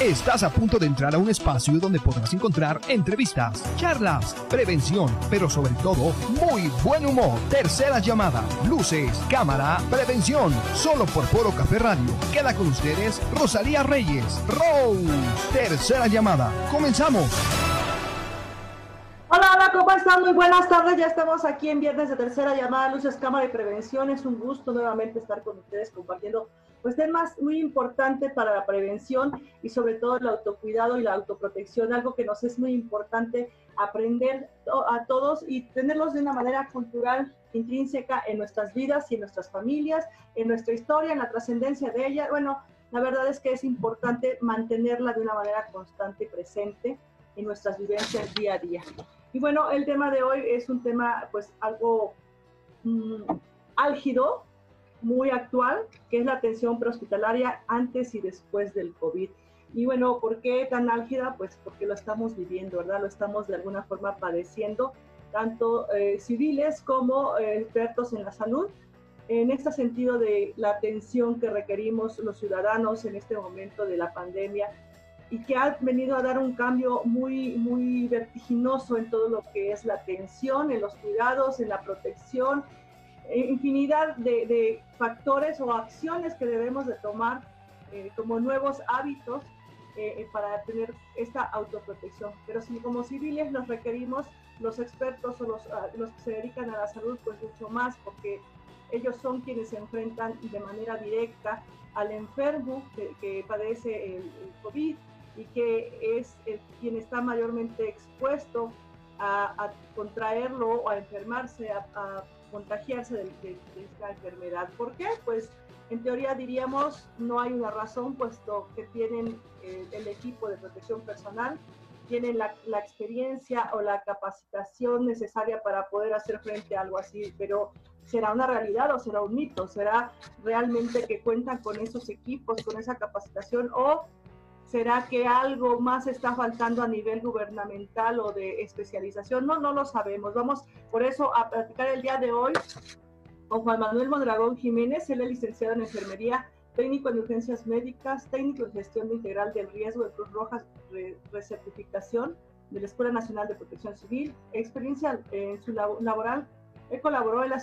Estás a punto de entrar a un espacio donde podrás encontrar entrevistas, charlas, prevención, pero sobre todo muy buen humor. Tercera llamada, luces, cámara, prevención. Solo por Foro Café Radio. Queda con ustedes Rosalía Reyes. Rose. Tercera llamada. Comenzamos. Hola, hola, ¿cómo están? Muy buenas tardes. Ya estamos aquí en viernes de tercera llamada, luces, cámara y prevención. Es un gusto nuevamente estar con ustedes compartiendo pues temas muy importantes para la prevención y sobre todo el autocuidado y la autoprotección, algo que nos es muy importante aprender a todos y tenerlos de una manera cultural intrínseca en nuestras vidas y en nuestras familias, en nuestra historia, en la trascendencia de ella. Bueno, la verdad es que es importante mantenerla de una manera constante y presente en nuestras vivencias día a día. Y bueno, el tema de hoy es un tema pues algo mm, álgido, muy actual, que es la atención prehospitalaria antes y después del COVID. Y bueno, ¿por qué tan álgida? Pues porque lo estamos viviendo, ¿verdad? Lo estamos de alguna forma padeciendo, tanto eh, civiles como eh, expertos en la salud, en este sentido de la atención que requerimos los ciudadanos en este momento de la pandemia y que ha venido a dar un cambio muy, muy vertiginoso en todo lo que es la atención, en los cuidados, en la protección, infinidad de, factores o acciones que debemos de tomar eh, como nuevos hábitos eh, eh, para tener esta autoprotección. Pero si como civiles los requerimos, los expertos o ah, los que se dedican a la salud, pues mucho más, porque ellos son quienes se enfrentan de manera directa al enfermo que, padece el, COVID y que es quien está mayormente expuesto a, contraerlo o a enfermarse, a contagiarse de, esta enfermedad. ¿Por qué? Pues en teoría diríamos no hay una razón, puesto que tienen eh, el equipo de protección personal, tienen la, la, experiencia o la capacitación necesaria para poder hacer frente a algo así, pero ¿será una realidad o será un mito? ¿Será realmente que cuentan con esos equipos, con esa capacitación o ¿Será que algo más está faltando a nivel gubernamental o de especialización? No, no lo sabemos. Vamos por eso a platicar el día de hoy con Juan Manuel Mondragón Jiménez. Él es licenciado en enfermería, técnico en urgencias médicas, técnico en gestión integral del riesgo de Cruz Roja, recertificación de la Escuela Nacional de Protección Civil, experiencia en su laboral. Él colaboró en la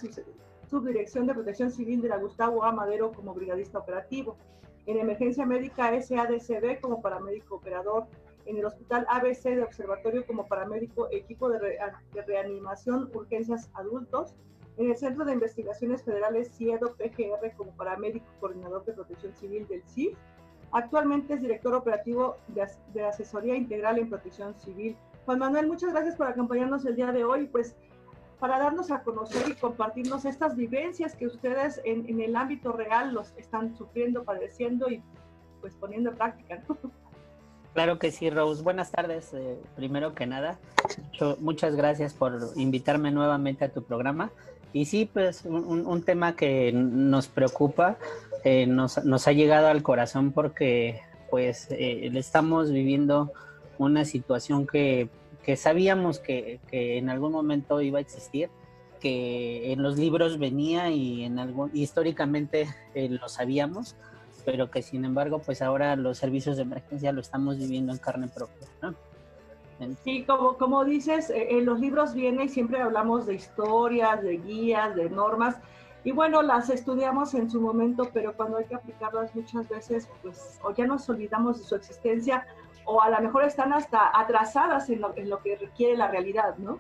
subdirección de protección civil de la Gustavo A. Madero como brigadista operativo en emergencia médica SADCB como paramédico operador, en el hospital ABC de observatorio como paramédico equipo de, reanimación urgencias adultos, en el Centro de Investigaciones Federales CIEDO PGR como paramédico coordinador de protección civil del CIF. Actualmente es director operativo de, de asesoría integral en protección civil. Juan Manuel, muchas gracias por acompañarnos el día de hoy. Pues para darnos a conocer y compartirnos estas vivencias que ustedes en, el ámbito real los están sufriendo, padeciendo y pues poniendo en práctica. Claro que sí, Rose. Buenas tardes. Eh, primero que nada, muchas gracias por invitarme nuevamente a tu programa. Y sí, pues un, tema que nos preocupa, eh, nos, ha llegado al corazón porque pues eh, estamos viviendo una situación que que sabíamos que, en algún momento iba a existir, que en los libros venía y en algún, históricamente eh, lo sabíamos, pero que sin embargo, pues ahora los servicios de emergencia lo estamos viviendo en carne propia, ¿no? Sí, como, como dices, eh, en los libros viene y siempre hablamos de historias, de guías, de normas, y bueno, las estudiamos en su momento, pero cuando hay que aplicarlas muchas veces, pues o ya nos olvidamos de su existencia o a lo mejor están hasta atrasadas en lo, que requiere la realidad, ¿no?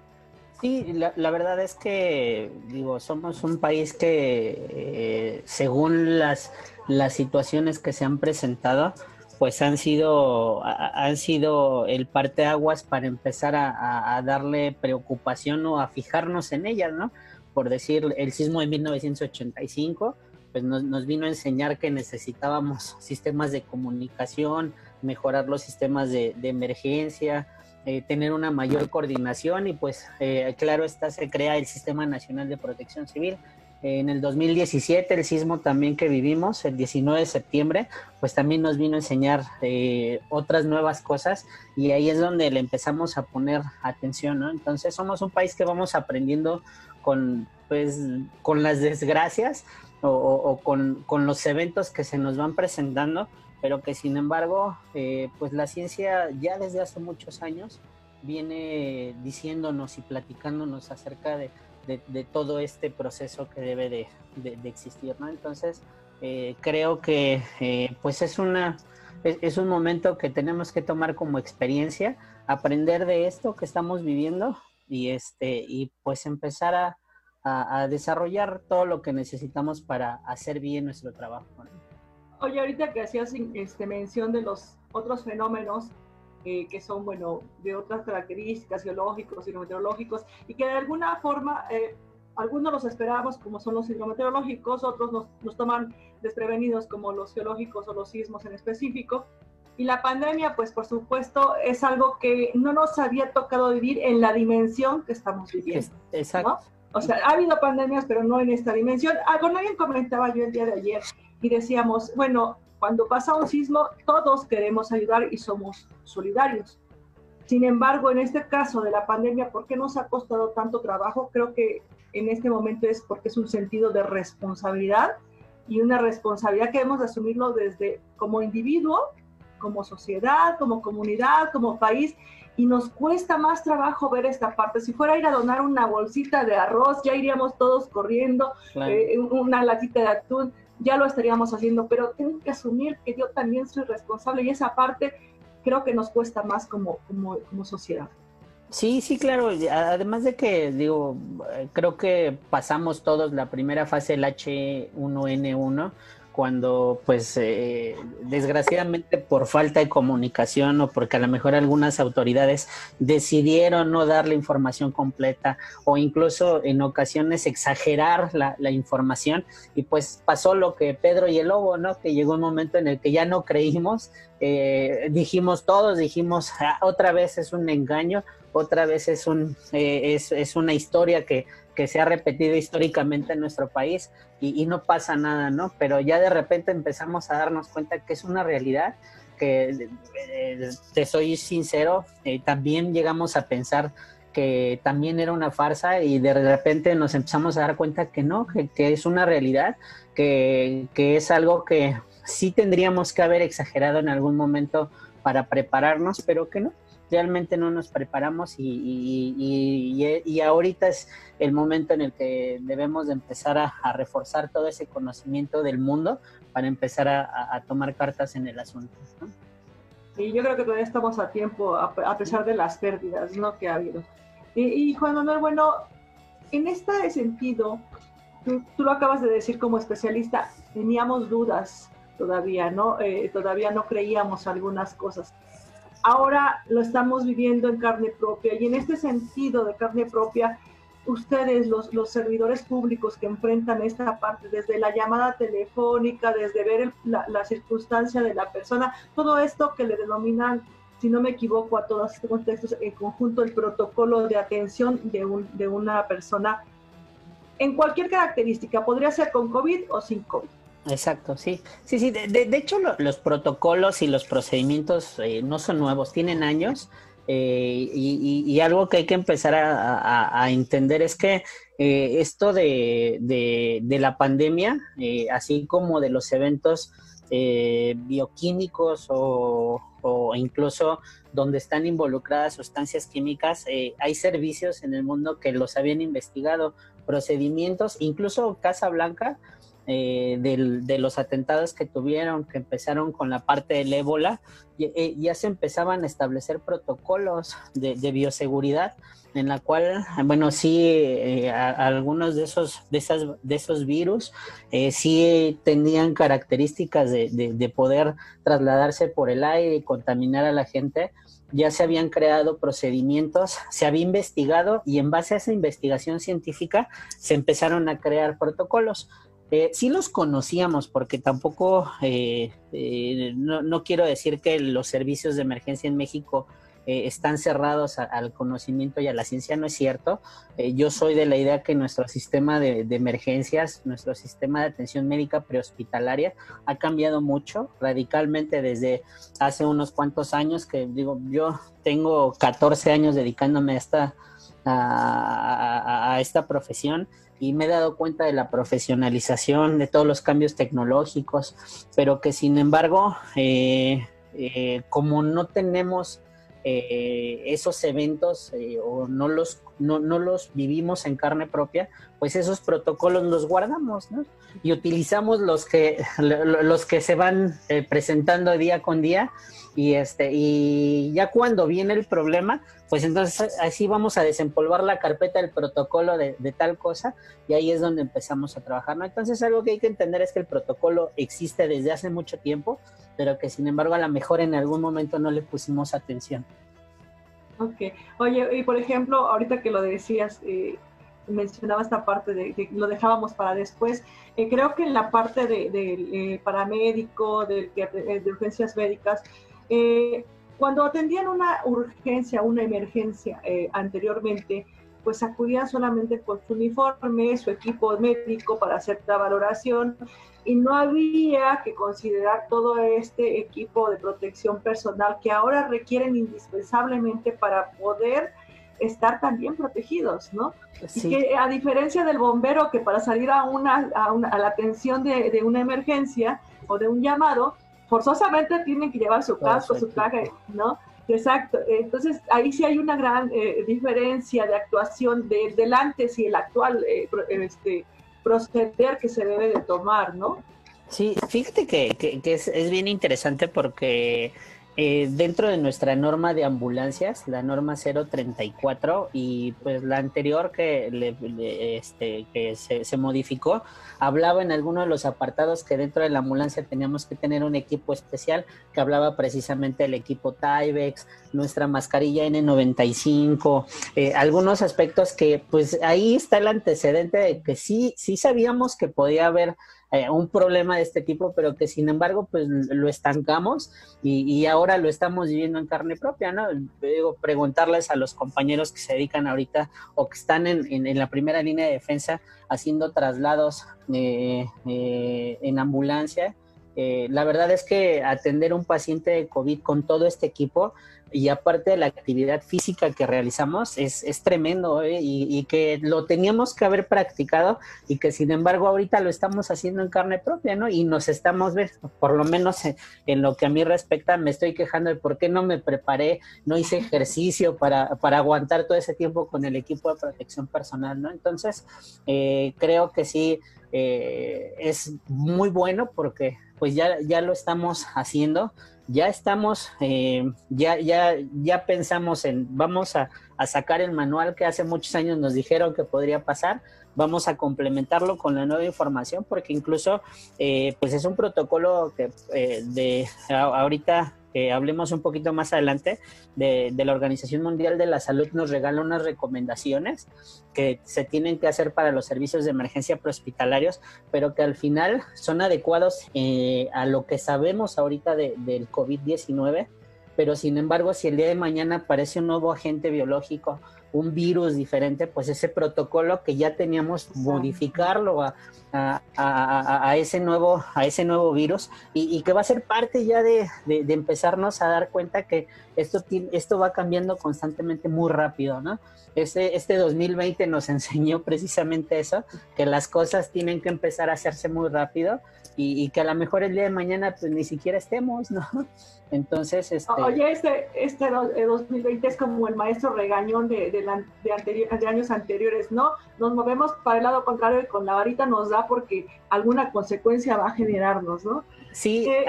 Sí, la, verdad es que, digo, somos un país que, eh, según las, las situaciones que se han presentado, pues han sido, han sido el parteaguas para empezar a, darle preocupación o a fijarnos en ellas, ¿no? Por decir, el sismo de 1985, pues nos, nos vino a enseñar que necesitábamos sistemas de comunicación, mejorar los sistemas de, emergencia, eh, tener una mayor coordinación y pues eh, claro está, se crea el Sistema Nacional de Protección Civil. en el 2017, el sismo también que vivimos, el 19 de septiembre, pues también nos vino a enseñar eh, otras nuevas cosas y ahí es donde le empezamos a poner atención, ¿no? Entonces somos un país que vamos aprendiendo con, pues, con las desgracias, o, con, con, los eventos que se nos van presentando, pero que sin embargo, eh, pues la ciencia ya desde hace muchos años viene diciéndonos y platicándonos acerca de, de, todo este proceso que debe de, de existir, ¿no? Entonces, eh, creo que eh, pues es una es, un momento que tenemos que tomar como experiencia, aprender de esto que estamos viviendo y este y pues empezar a, a, desarrollar todo lo que necesitamos para hacer bien nuestro trabajo. Oye, ahorita que hacías este, mención de los otros fenómenos eh, que son, bueno, de otras características geológicos, hidrometeorológicos, y que de alguna forma eh, algunos los esperamos como son los hidrometeorológicos, otros nos, nos, toman desprevenidos como los geológicos o los sismos en específico. Y la pandemia, pues por supuesto, es algo que no nos había tocado vivir en la dimensión que estamos viviendo. Exacto. O sea, ha habido pandemias, pero no en esta dimensión. Algo nadie comentaba yo el día de ayer y decíamos, bueno, cuando pasa un sismo, todos queremos ayudar y somos solidarios. Sin embargo, en este caso de la pandemia, ¿por qué nos ha costado tanto trabajo? Creo que en este momento es porque es un sentido de responsabilidad y una responsabilidad que debemos asumirlo desde como individuo, como sociedad, como comunidad, como país y nos cuesta más trabajo ver esta parte. Si fuera a ir a donar una bolsita de arroz, ya iríamos todos corriendo, eh, una latita de atún, ya lo estaríamos haciendo, pero tengo que asumir que yo también soy responsable y esa parte creo que nos cuesta más como, como, como sociedad. Sí, sí, claro. Además de que, digo, creo que pasamos todos la primera fase del H1N1 cuando pues eh, desgraciadamente por falta de comunicación o porque a lo mejor algunas autoridades decidieron no dar la información completa o incluso en ocasiones exagerar la, información y pues pasó lo que Pedro y el Lobo, ¿no? Que llegó un momento en el que ya no creímos, eh, dijimos todos, dijimos ah, otra vez es un engaño, otra vez es, un, eh, es, es una historia que que se ha repetido históricamente en nuestro país y, no pasa nada, ¿no? Pero ya de repente empezamos a darnos cuenta que es una realidad, que eh, te soy sincero, eh, también llegamos a pensar que también era una farsa y de repente nos empezamos a dar cuenta que no, que, es una realidad, que, que es algo que sí tendríamos que haber exagerado en algún momento para prepararnos, pero que no, realmente no nos preparamos y, y, ahorita es el momento en el que debemos de empezar a, reforzar todo ese conocimiento del mundo para empezar a, tomar cartas en el asunto. Y yo creo que todavía estamos a tiempo, a, pesar de las pérdidas ¿no? que ha habido. Y, Juan Manuel, bueno, en este sentido, tú, lo acabas de decir como especialista, teníamos dudas todavía, ¿no? Eh, todavía no creíamos algunas cosas ahora lo estamos viviendo en carne propia y en este sentido de carne propia, ustedes, los, los servidores públicos que enfrentan esta parte, desde la llamada telefónica, desde ver la, circunstancia de la persona, todo esto que le denominan, si no me equivoco, a todos estos contextos, en conjunto el protocolo de atención de, un, de una persona en cualquier característica, podría ser con COVID o sin COVID. Exacto, sí. Sí, sí, de, hecho los protocolos y los procedimientos eh, no son nuevos, tienen años eh, y, algo que hay que empezar a, a, entender es que eh, esto de, de, la pandemia, así como de los eventos bioquímicos o, o, incluso donde están involucradas sustancias químicas, hay servicios en el mundo que los habían investigado, procedimientos, incluso Casa Blanca eh, de los atentados que tuvieron, que empezaron con la parte del ébola, eh, ya se empezaban a establecer protocolos de, bioseguridad en la cual, bueno, sí, eh, algunos de esos, de, esas, de esos virus sí tenían características de, de, poder trasladarse por el aire y contaminar a la gente. Ya se habían creado procedimientos, se había investigado y en base a esa investigación científica se empezaron a crear protocolos. Eh, sí los conocíamos porque tampoco, eh, eh, no, quiero decir que los servicios de emergencia en México están cerrados al conocimiento y a la ciencia, no es cierto. yo soy de la idea que nuestro sistema de, emergencias, nuestro sistema de atención médica prehospitalaria ha cambiado mucho, radicalmente desde hace unos cuantos años, que digo, yo tengo 14 años dedicándome a esta, a esta profesión y me he dado cuenta de la profesionalización, de todos los cambios tecnológicos, pero que sin embargo, eh, eh, como no tenemos eh, esos eventos o no los, no, no, los vivimos en carne propia, pues esos protocolos los guardamos y utilizamos los que, los que se van presentando día con día y este y ya cuando viene el problema pues entonces así vamos a desempolvar la carpeta del protocolo de, tal cosa y ahí es donde empezamos a trabajar no entonces algo que hay que entender es que el protocolo existe desde hace mucho tiempo pero que sin embargo a lo mejor en algún momento no le pusimos atención Ok, oye, y por ejemplo, ahorita que lo decías, eh, mencionaba esta parte de que lo dejábamos para después. Eh, creo que en la parte del de, eh, paramédico, de, de, urgencias médicas, eh, cuando atendían una urgencia, una emergencia eh, anteriormente, pues acudían solamente con su uniforme, su equipo médico para hacer la valoración y no había que considerar todo este equipo de protección personal que ahora requieren indispensablemente para poder estar también protegidos, ¿no? Y que a diferencia del bombero que para salir a, una, a, la atención de, de, una emergencia o de un llamado, forzosamente tienen que llevar su casco, su traje, ¿no? Exacto. Entonces, ahí sí hay una gran eh, diferencia de actuación de, del antes y el actual eh, este, proceder que se debe de tomar, ¿no? Sí, fíjate que, que, es, es, bien interesante porque eh, dentro de nuestra norma de ambulancias, la norma 034 y pues la anterior que, este, que se, se, modificó, hablaba en alguno de los apartados que dentro de la ambulancia teníamos que tener un equipo especial que hablaba precisamente del equipo Tyvex, nuestra mascarilla N95, eh, algunos aspectos que pues ahí está el antecedente de que sí, sí sabíamos que podía haber eh, un problema de este tipo, pero que sin embargo, pues lo estancamos y, ahora lo estamos viviendo en carne propia, ¿no? Digo, preguntarles a los compañeros que se dedican ahorita o que están en, en, la primera línea de defensa haciendo traslados eh, eh, en ambulancia. la verdad es que atender un paciente de COVID con todo este equipo y aparte de la actividad física que realizamos es, es tremendo ¿eh? y, que lo teníamos que haber practicado y que sin embargo ahorita lo estamos haciendo en carne propia, ¿no? Y nos estamos, por lo menos en, lo que a mí respecta, me estoy quejando de por qué no me preparé, no hice ejercicio para, para aguantar todo ese tiempo con el equipo de protección personal, ¿no? Entonces, eh, creo que sí. Eh, es muy bueno porque pues ya, ya lo estamos haciendo, ya estamos, eh, ya, ya, ya pensamos en, vamos a, sacar el manual que hace muchos años nos dijeron que podría pasar, vamos a complementarlo con la nueva información porque incluso eh, pues es un protocolo que eh, de ahorita hablemos un poquito más adelante, de, la Organización Mundial de la Salud nos regala unas recomendaciones que se tienen que hacer para los servicios de emergencia prehospitalarios, pero que al final son adecuados eh, a lo que sabemos ahorita del COVID-19 pero sin embargo, si el día de mañana aparece un nuevo agente biológico, un virus diferente, pues ese protocolo que ya teníamos, modificarlo a, a, ese, nuevo, a ese nuevo virus y, que va a ser parte ya de, de, empezarnos a dar cuenta que esto, esto va cambiando constantemente muy rápido, ¿no? Este, este 2020 nos enseñó precisamente eso, que las cosas tienen que empezar a hacerse muy rápido y, que a lo mejor el día de mañana pues ni siquiera estemos, ¿no? Entonces, este... Oye, este, este 2020 es como el maestro regañón de, de, de, años anteriores, ¿no? Nos movemos para el lado contrario y con la varita nos da porque alguna consecuencia va a generarnos, ¿no? Sí, eh,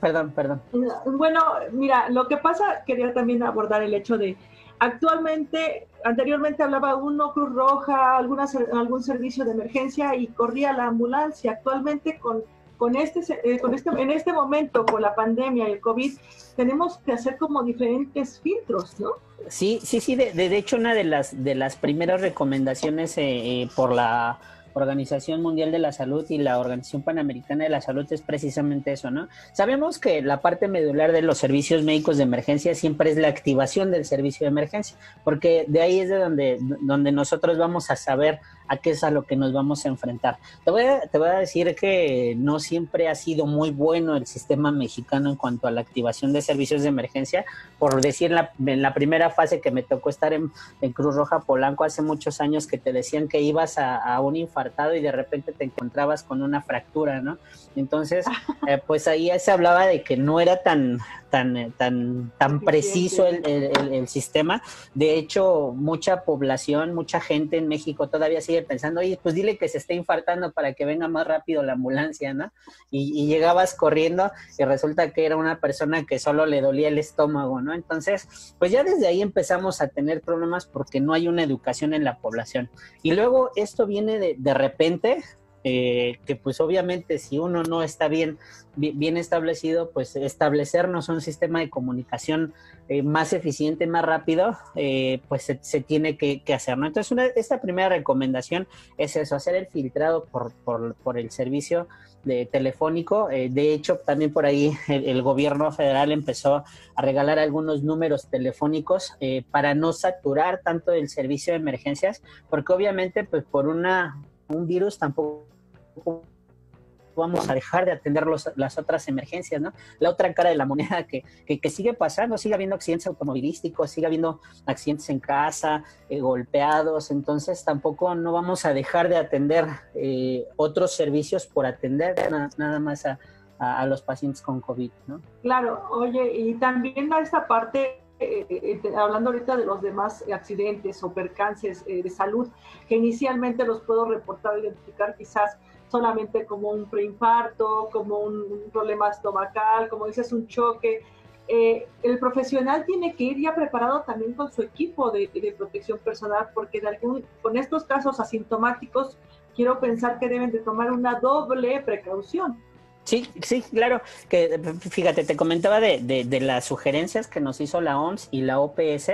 perdón, perdón. Bueno, mira, lo que pasa, quería también abordar el hecho de Actualmente, anteriormente hablaba uno, Cruz Roja, alguna, algún servicio de emergencia y corría la ambulancia. Actualmente con, con, este, eh, con este, en este momento, con la pandemia y el COVID, tenemos que hacer como diferentes filtros, ¿no? Sí, sí, sí. De, de hecho, una de las, de las primeras recomendaciones eh, eh, por la Organización Mundial de la Salud y la Organización Panamericana de la Salud es precisamente eso, ¿no? Sabemos que la parte medular de los servicios médicos de emergencia siempre es la activación del servicio de emergencia, porque de ahí es de donde, donde nosotros vamos a saber a qué es a lo que nos vamos a enfrentar. Te voy a, decir que no siempre ha sido muy bueno el sistema mexicano en cuanto a la activación de servicios de emergencia. Por decir, en la primera fase que me tocó estar en, Cruz Roja Polanco hace muchos años que te decían que ibas a, un infartado y de repente te encontrabas con una fractura, ¿no? Entonces, eh, pues ahí se hablaba de que no era tan, tan, eh, tan, tan preciso el, el, sistema. De hecho, mucha población, mucha gente en México todavía sigue pensando, oye, pues dile que se esté infartando para que venga más rápido la ambulancia, ¿no? Y, llegabas corriendo y resulta que era una persona que solo le dolía el estómago, ¿no? Entonces, pues ya desde ahí empezamos a tener problemas porque no hay una educación en la población. Y luego esto viene de, de repente, eh, que pues obviamente si uno no está bien, bien establecido, pues establecernos un sistema de comunicación eh, más eficiente, más rápido, eh, pues se, tiene que, hacer. ¿no? Entonces, esta primera recomendación es eso, hacer el filtrado por, por, el servicio de telefónico. de hecho, también por ahí el, gobierno federal empezó a regalar algunos números telefónicos para no saturar tanto el servicio de emergencias, porque obviamente, pues por una un virus tampoco vamos a dejar de atender las otras emergencias, ¿no? La otra cara de la moneda que, que, sigue pasando, sigue habiendo accidentes automovilísticos, sigue habiendo accidentes en casa, eh, golpeados, entonces tampoco no vamos a dejar de atender eh, otros servicios por atender nada más a, los pacientes con COVID, ¿no? Claro, oye, y también a esta parte eh, hablando ahorita de los demás accidentes o percances de salud, que inicialmente los puedo reportar, identificar quizás solamente como un preinfarto, como un, problema estomacal, como dices, un choque. Eh, el profesional tiene que ir ya preparado también con su equipo de, protección personal, porque de algún, con estos casos asintomáticos, quiero pensar que deben de tomar una doble precaución. Sí, sí, claro. Que fíjate, te comentaba de, de, las sugerencias que nos hizo la OMS y la OPS,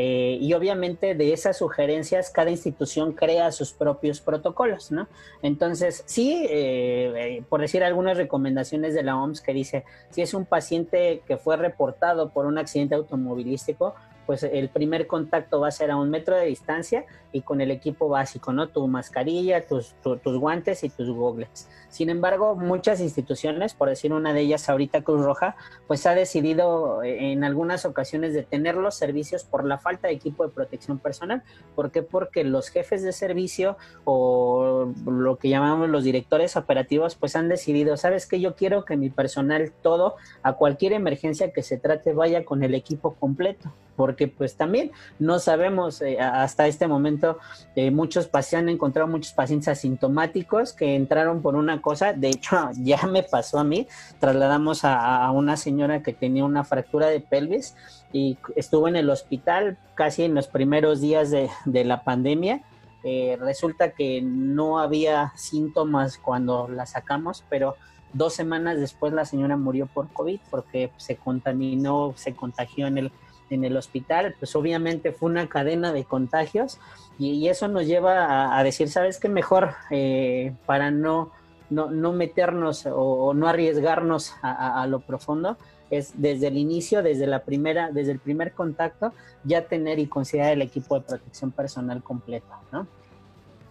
eh, y obviamente de esas sugerencias cada institución crea sus propios protocolos, ¿no? Entonces, sí, eh, eh, por decir algunas recomendaciones de la OMS que dice, si es un paciente que fue reportado por un accidente automovilístico, pues el primer contacto va a ser a un metro de distancia y con el equipo básico, ¿no? Tu mascarilla, tus, tus guantes y tus goggles. Sin embargo, muchas instituciones, por decir una de ellas ahorita Cruz Roja, pues ha decidido en algunas ocasiones detener los servicios por la falta de equipo de protección personal. ¿Por qué? Porque los jefes de servicio o lo que llamamos los directores operativos, pues han decidido, ¿sabes qué? Yo quiero que mi personal todo, a cualquier emergencia que se trate, vaya con el equipo completo porque pues también no sabemos eh, hasta este momento eh, muchos pacientes han encontrado muchos pacientes asintomáticos que entraron por una cosa, de hecho ya me pasó a mí, trasladamos a, una señora que tenía una fractura de pelvis y estuvo en el hospital casi en los primeros días de, la pandemia. Eh, resulta que no había síntomas cuando la sacamos, pero dos semanas después la señora murió por COVID porque se contaminó, se contagió en el en el hospital, pues obviamente fue una cadena de contagios y, eso nos lleva a, decir, ¿sabes qué? Mejor eh, para no, no, no, meternos o, no arriesgarnos a, lo profundo, es desde el inicio, desde la primera, desde el primer contacto, ya tener y considerar el equipo de protección personal completo, ¿no?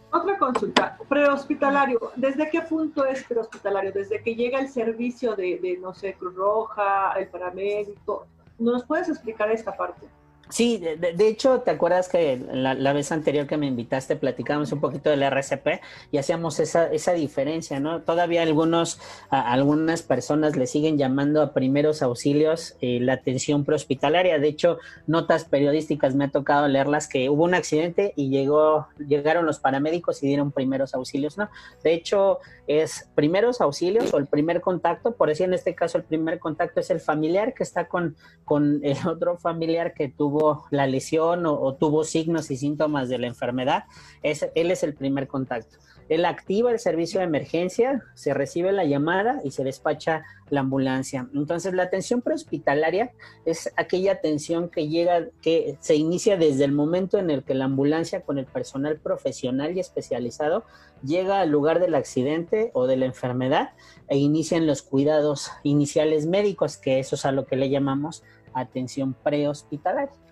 Otra consulta, prehospitalario, ¿desde qué punto es prehospitalario? ¿Desde que llega el servicio de, de no sé, Cruz Roja, el paramédico? ¿Nos puedes explicar esta parte? Sí, de, hecho, ¿te acuerdas que la, vez anterior que me invitaste platicábamos un poquito del RCP y hacíamos esa, esa diferencia, ¿no? Todavía algunos, algunas personas le siguen llamando a primeros auxilios eh, la atención prehospitalaria. De hecho, notas periodísticas me ha tocado leerlas que hubo un accidente y llegó, llegaron los paramédicos y dieron primeros auxilios, ¿no? De hecho, es primeros auxilios o el primer contacto, por decir en este caso el primer contacto es el familiar que está con, con el otro familiar que tuvo la lesión o, tuvo signos y síntomas de la enfermedad, él es el primer contacto. Él activa el servicio de emergencia, se recibe la llamada y se despacha la ambulancia. Entonces, la atención prehospitalaria es aquella atención que llega, que se inicia desde el momento en el que la ambulancia con el personal profesional y especializado llega al lugar del accidente o de la enfermedad e inician los cuidados iniciales médicos, que eso es a lo que le llamamos atención prehospitalaria.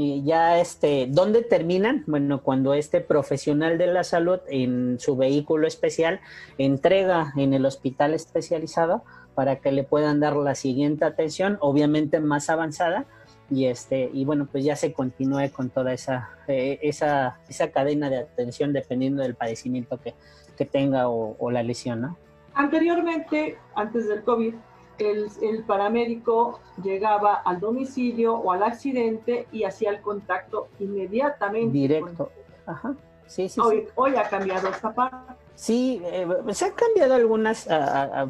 Y ya este, ¿dónde terminan? Bueno, cuando este profesional de la salud en su vehículo especial entrega en el hospital especializado para que le puedan dar la siguiente atención, obviamente más avanzada, y este, y bueno, pues ya se continúe con toda esa, eh, esa, esa cadena de atención dependiendo del padecimiento que, que tenga o, o la lesión, ¿no? Anteriormente, antes del COVID, el, paramédico llegaba al domicilio o al accidente y hacía el contacto inmediatamente. Directo. Ajá. Sí, sí, hoy, hoy ha cambiado esta parte. Sí, eh, se han cambiado algunas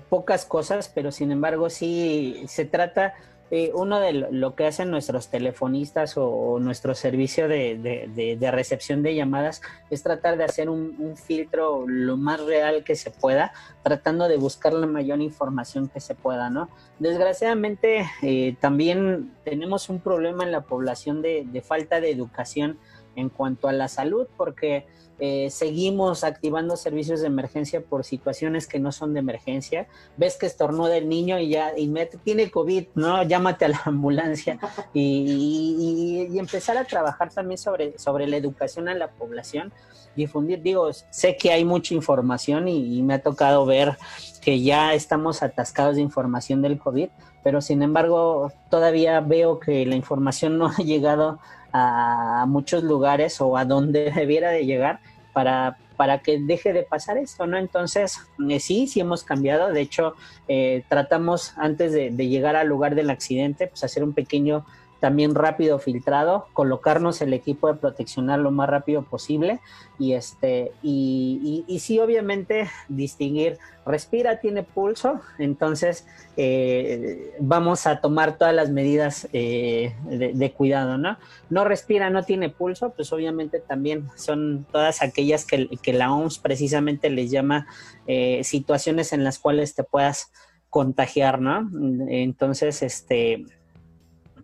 pocas cosas, pero sin embargo sí se trata eh, uno de lo, que hacen nuestros telefonistas o, nuestro servicio de, recepción de llamadas es tratar de hacer un, filtro lo más real que se pueda, tratando de buscar la mayor información que se pueda, ¿no? Desgraciadamente eh, también tenemos un problema en la población de falta de educación en cuanto a la salud, porque eh, seguimos activando servicios de emergencia por situaciones que no son de emergencia. Ves que estornuda el niño y ya y tiene COVID, ¿no? Llámate a la ambulancia y, empezar a trabajar también sobre, sobre la educación a la población. Difundir, digo, sé que hay mucha información y, me ha tocado ver que ya estamos atascados de información del COVID, pero sin embargo todavía veo que la información no ha llegado a muchos lugares o a donde debiera de llegar para, para que deje de pasar esto, ¿no? Entonces, eh, sí, sí hemos cambiado. De hecho, eh, tratamos antes de, de, llegar al lugar del accidente, pues hacer un pequeño también rápido filtrado, colocarnos el equipo de protección lo más rápido posible y este y, y, sí obviamente distinguir respira tiene pulso entonces eh, vamos a tomar todas las medidas eh, de, cuidado no no respira no tiene pulso pues obviamente también son todas aquellas que, que la OMS precisamente les llama eh, situaciones en las cuales te puedas contagiar no entonces este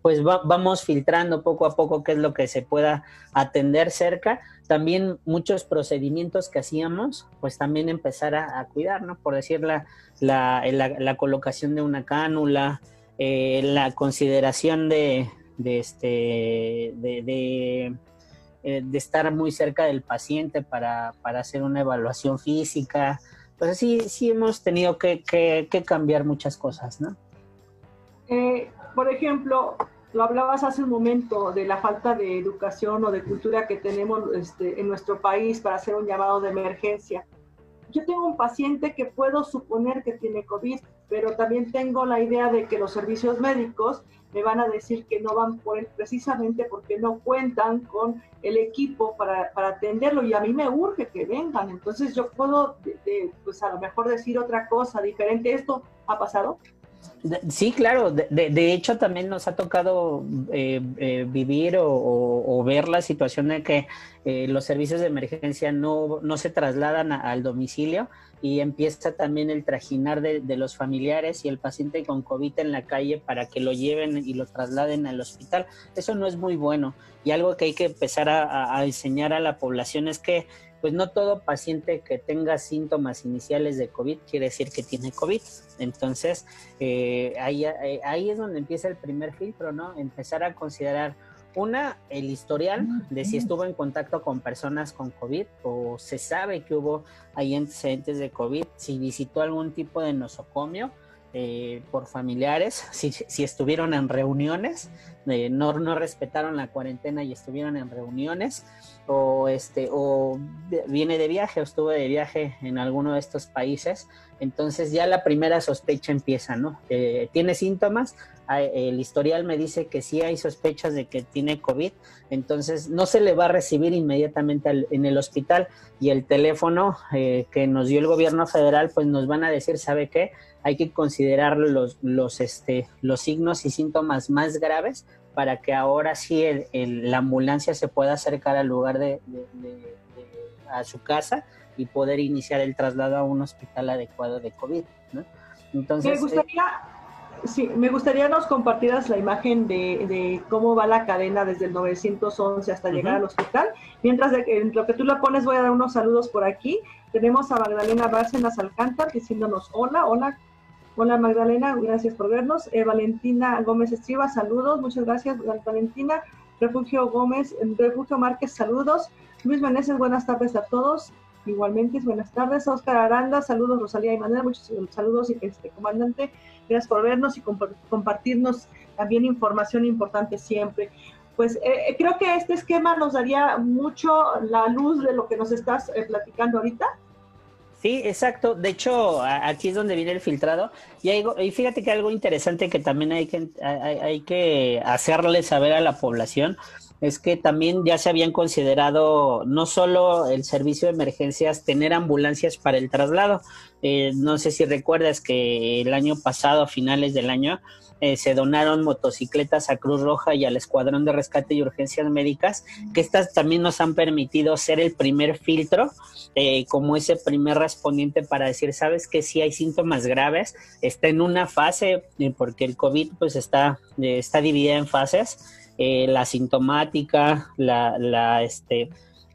pues vamos filtrando poco a poco qué es lo que se pueda atender cerca. También muchos procedimientos que hacíamos, pues también empezar a, cuidar, ¿no? Por decir la, la, colocación de una cánula, eh, la consideración de, este, eh, de, estar muy cerca del paciente para, para hacer una evaluación física. Pues sí, sí hemos tenido que, que, cambiar muchas cosas, ¿no? Eh, por ejemplo, lo hablabas hace un momento de la falta de educación o de cultura que tenemos este, en nuestro país para hacer un llamado de emergencia. Yo tengo un paciente que puedo suponer que tiene COVID, pero también tengo la idea de que los servicios médicos me van a decir que no van por él precisamente porque no cuentan con el equipo para, para atenderlo y a mí me urge que vengan. Entonces yo puedo, pues a lo mejor decir otra cosa diferente. ¿Esto ha pasado? Sí, claro. De, de, hecho, también nos ha tocado eh, eh, vivir o, ver la situación de que eh, los servicios de emergencia no, no se trasladan al domicilio y empieza también el trajinar de, los familiares y el paciente con COVID en la calle para que lo lleven y lo trasladen al hospital. Eso no es muy bueno. Y algo que hay que empezar a enseñar a la población es que pues no todo paciente que tenga síntomas iniciales de COVID quiere decir que tiene COVID. Entonces, eh, ahí, eh, ahí es donde empieza el primer filtro, ¿no? Empezar a considerar una, el historial de si estuvo en contacto con personas con COVID o se sabe que hubo ahí antecedentes de COVID, si visitó algún tipo de nosocomio eh, por familiares, si, si, estuvieron en reuniones, no, no respetaron la cuarentena y estuvieron en reuniones, o este o viene de viaje o estuvo de viaje en alguno de estos países entonces ya la primera sospecha empieza no eh, tiene síntomas el historial me dice que sí hay sospechas de que tiene covid. Entonces no se le va a recibir inmediatamente en el hospital. Y el teléfono eh, que nos dio el gobierno federal pues nos van a decir sabe qué hay que considerar los los este los signos y síntomas más graves para que ahora sí la ambulancia se pueda acercar al lugar de, a su casa y poder iniciar el traslado a un hospital adecuado de COVID. Entonces, me gustaría, sí, me gustaría nos compartieras la imagen de, cómo va la cadena desde el 911 hasta llegar al hospital. Mientras de, lo que tú la pones, voy a dar unos saludos por aquí. Tenemos a Magdalena Bárcenas Alcántar diciéndonos hola, hola, Hola Magdalena, gracias por vernos. Eh, Valentina Gómez Estriba, saludos, muchas gracias Valentina. Refugio Gómez, Refugio Márquez, saludos. Luis Meneses, buenas tardes a todos. Igualmente, buenas tardes. Oscar Aranda, saludos Rosalía y Manuel, muchos saludos, y este comandante. Gracias por vernos y compartirnos también información importante siempre. Pues eh, creo que este esquema nos daría mucho la luz de lo que nos estás eh, platicando ahorita. Sí, exacto. De hecho, aquí es donde viene el filtrado. Y, y fíjate que algo interesante que también hay que, hay, hay que hacerle saber a la población es que también ya se habían considerado no solo el servicio de emergencias, tener ambulancias para el traslado. Eh, no sé si recuerdas que el año pasado, a finales del año, eh, se donaron motocicletas a Cruz Roja y al Escuadrón de Rescate y Urgencias Médicas, que estas también nos han permitido ser el primer filtro, eh, como ese primer respondiente para decir, sabes que si hay síntomas graves, está en una fase, porque el COVID pues está, está dividida en fases eh, la sintomática, la, la, este,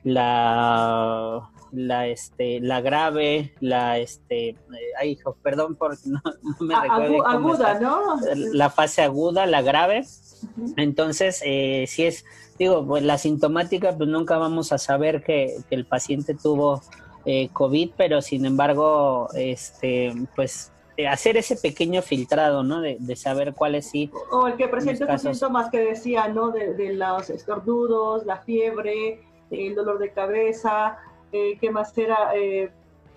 la, la, este, la grave, la, este, eh, ay, hijo, perdón por no, me recuerdo. aguda, ¿no? La fase aguda, la grave. Entonces, eh, si es, digo, pues la sintomática, pues nunca vamos a saber que, que el paciente tuvo eh, COVID, pero sin embargo, este, pues hacer ese pequeño filtrado, ¿no? De, saber cuáles sí. O el que presenta esos síntomas que decía, ¿no? De, los estornudos, la fiebre, el dolor de cabeza, eh, ¿qué más era? Eh,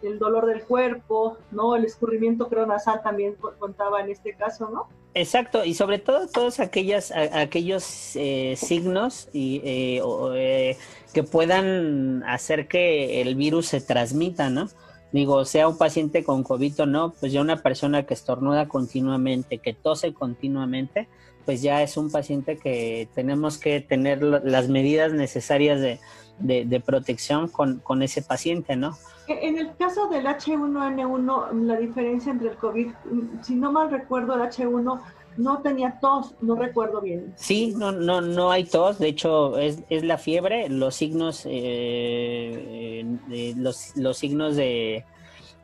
el dolor del cuerpo, ¿no? El escurrimiento cronasal también contaba en este caso, ¿no? Exacto, y sobre todo todos aquellas, aquellos eh, signos y, eh, que puedan hacer que el virus se transmita, ¿no? Digo, sea un paciente con COVID o no, pues ya una persona que estornuda continuamente, que tose continuamente, pues ya es un paciente que tenemos que tener las medidas necesarias de, protección con, con, ese paciente, ¿no? E, en el caso del H1N1, la diferencia entre el COVID, si no mal recuerdo, el H1 no tenía tos, no recuerdo bien. Sí, no, no, no hay tos, de hecho es, es la fiebre, los signos, eh, los, los, signos de,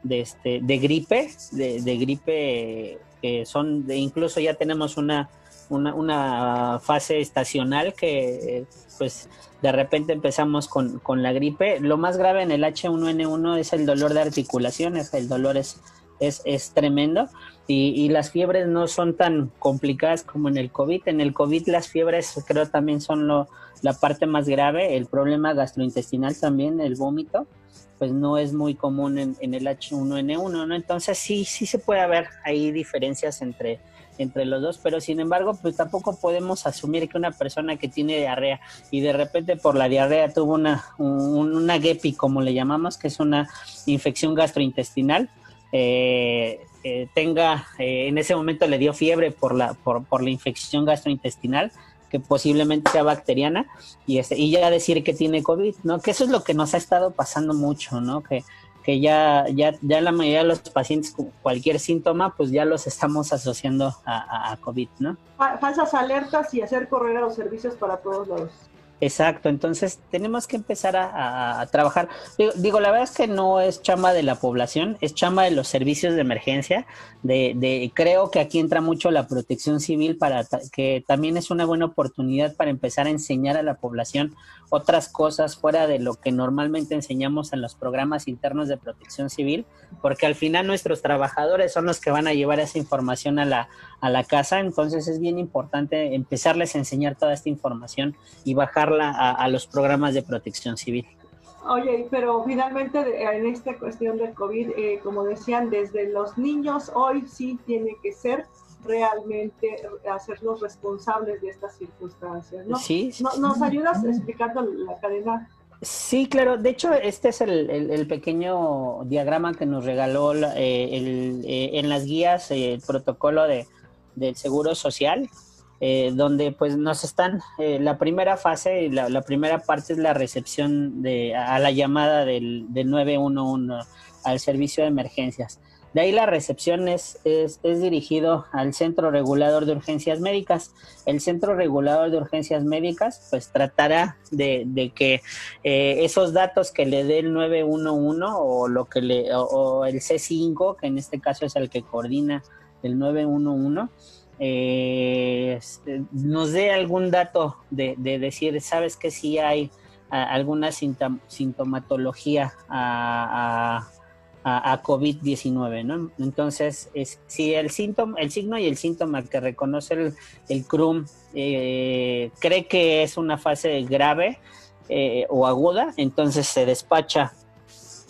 de, este, de gripe, de, de gripe que son, de, incluso ya tenemos una, una, una, fase estacional que pues de repente empezamos con, con la gripe. Lo más grave en el H1N1 es el dolor de articulaciones, el dolor es, es, es tremendo y, las fiebres no son tan complicadas como en el COVID. En el COVID las fiebres creo también son lo, la parte más grave, el problema gastrointestinal también, el vómito, pues no es muy común en, el H1N1, ¿no? Entonces sí, sí se puede haber ahí diferencias entre, entre los dos, pero sin embargo, pues tampoco podemos asumir que una persona que tiene diarrea y de repente por la diarrea tuvo una, una GEPI, como le llamamos, que es una infección gastrointestinal, eh, eh, tenga, eh, en ese momento le dio fiebre por la, por, por la infección gastrointestinal, que posiblemente sea bacteriana, y, este, y ya decir que tiene COVID, ¿no? Que eso es lo que nos ha estado pasando mucho, ¿no? Que, que ya, ya, ya la mayoría de los pacientes cualquier síntoma, pues ya los estamos asociando a, COVID, ¿no? Falsas alertas y hacer correr a los servicios para todos los Exacto, entonces tenemos que empezar a, trabajar. Digo, la verdad es que no es chamba de la población, es chamba de los servicios de emergencia. De, de, creo que aquí entra mucho la protección civil para que también es una buena oportunidad para empezar a enseñar a la población otras cosas fuera de lo que normalmente enseñamos en los programas internos de protección civil, porque al final nuestros trabajadores son los que van a llevar esa información a la, a la casa, entonces es bien importante empezarles a enseñar toda esta información y bajarla a, los programas de protección civil. Oye, pero finalmente en esta cuestión del COVID, eh, como decían, desde los niños hoy sí tiene que ser realmente hacerlos responsables de estas circunstancias, ¿no? Sí. ¿Nos ayudas explicando la cadena? Sí, claro. De hecho, este es el, pequeño diagrama que nos regaló eh, eh, en las guías, eh, el protocolo de, del Seguro Social, donde pues nos están, la primera fase, la, la primera parte es la recepción de, a la llamada del, del 911 al servicio de emergencias. De ahí la recepción es, es, dirigido al Centro Regulador de Urgencias Médicas. El Centro Regulador de Urgencias Médicas pues tratará de, que eh, esos datos que le dé el 911 o, lo que le, o, el C5, que en este caso es el que coordina el 911, eh, este, nos dé algún dato de, decir, sabes que sí hay alguna sintomatología a, a, COVID-19, ¿no? Entonces, es, si el síntoma, el signo y el síntoma que reconoce el, el CRUM eh, cree que es una fase grave eh, o aguda, entonces se despacha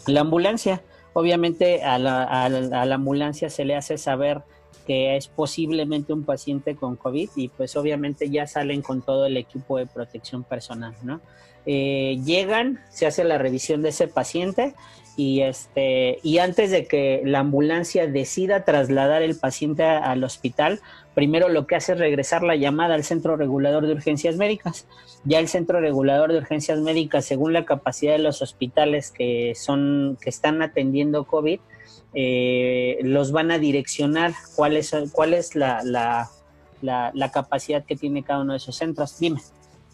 la ambulancia. Obviamente a la, a la ambulancia se le hace saber que es posiblemente un paciente con COVID y pues obviamente ya salen con todo el equipo de protección personal, ¿no? Eh, llegan, se hace la revisión de ese paciente y este y antes de que la ambulancia decida trasladar el paciente al hospital, primero lo que hace es regresar la llamada al centro regulador de urgencias médicas. Ya el centro regulador de urgencias médicas, según la capacidad de los hospitales que son que están atendiendo COVID, eh, los van a direccionar cuál es, cuál es la, la, la, capacidad que tiene cada uno de esos centros. Dime.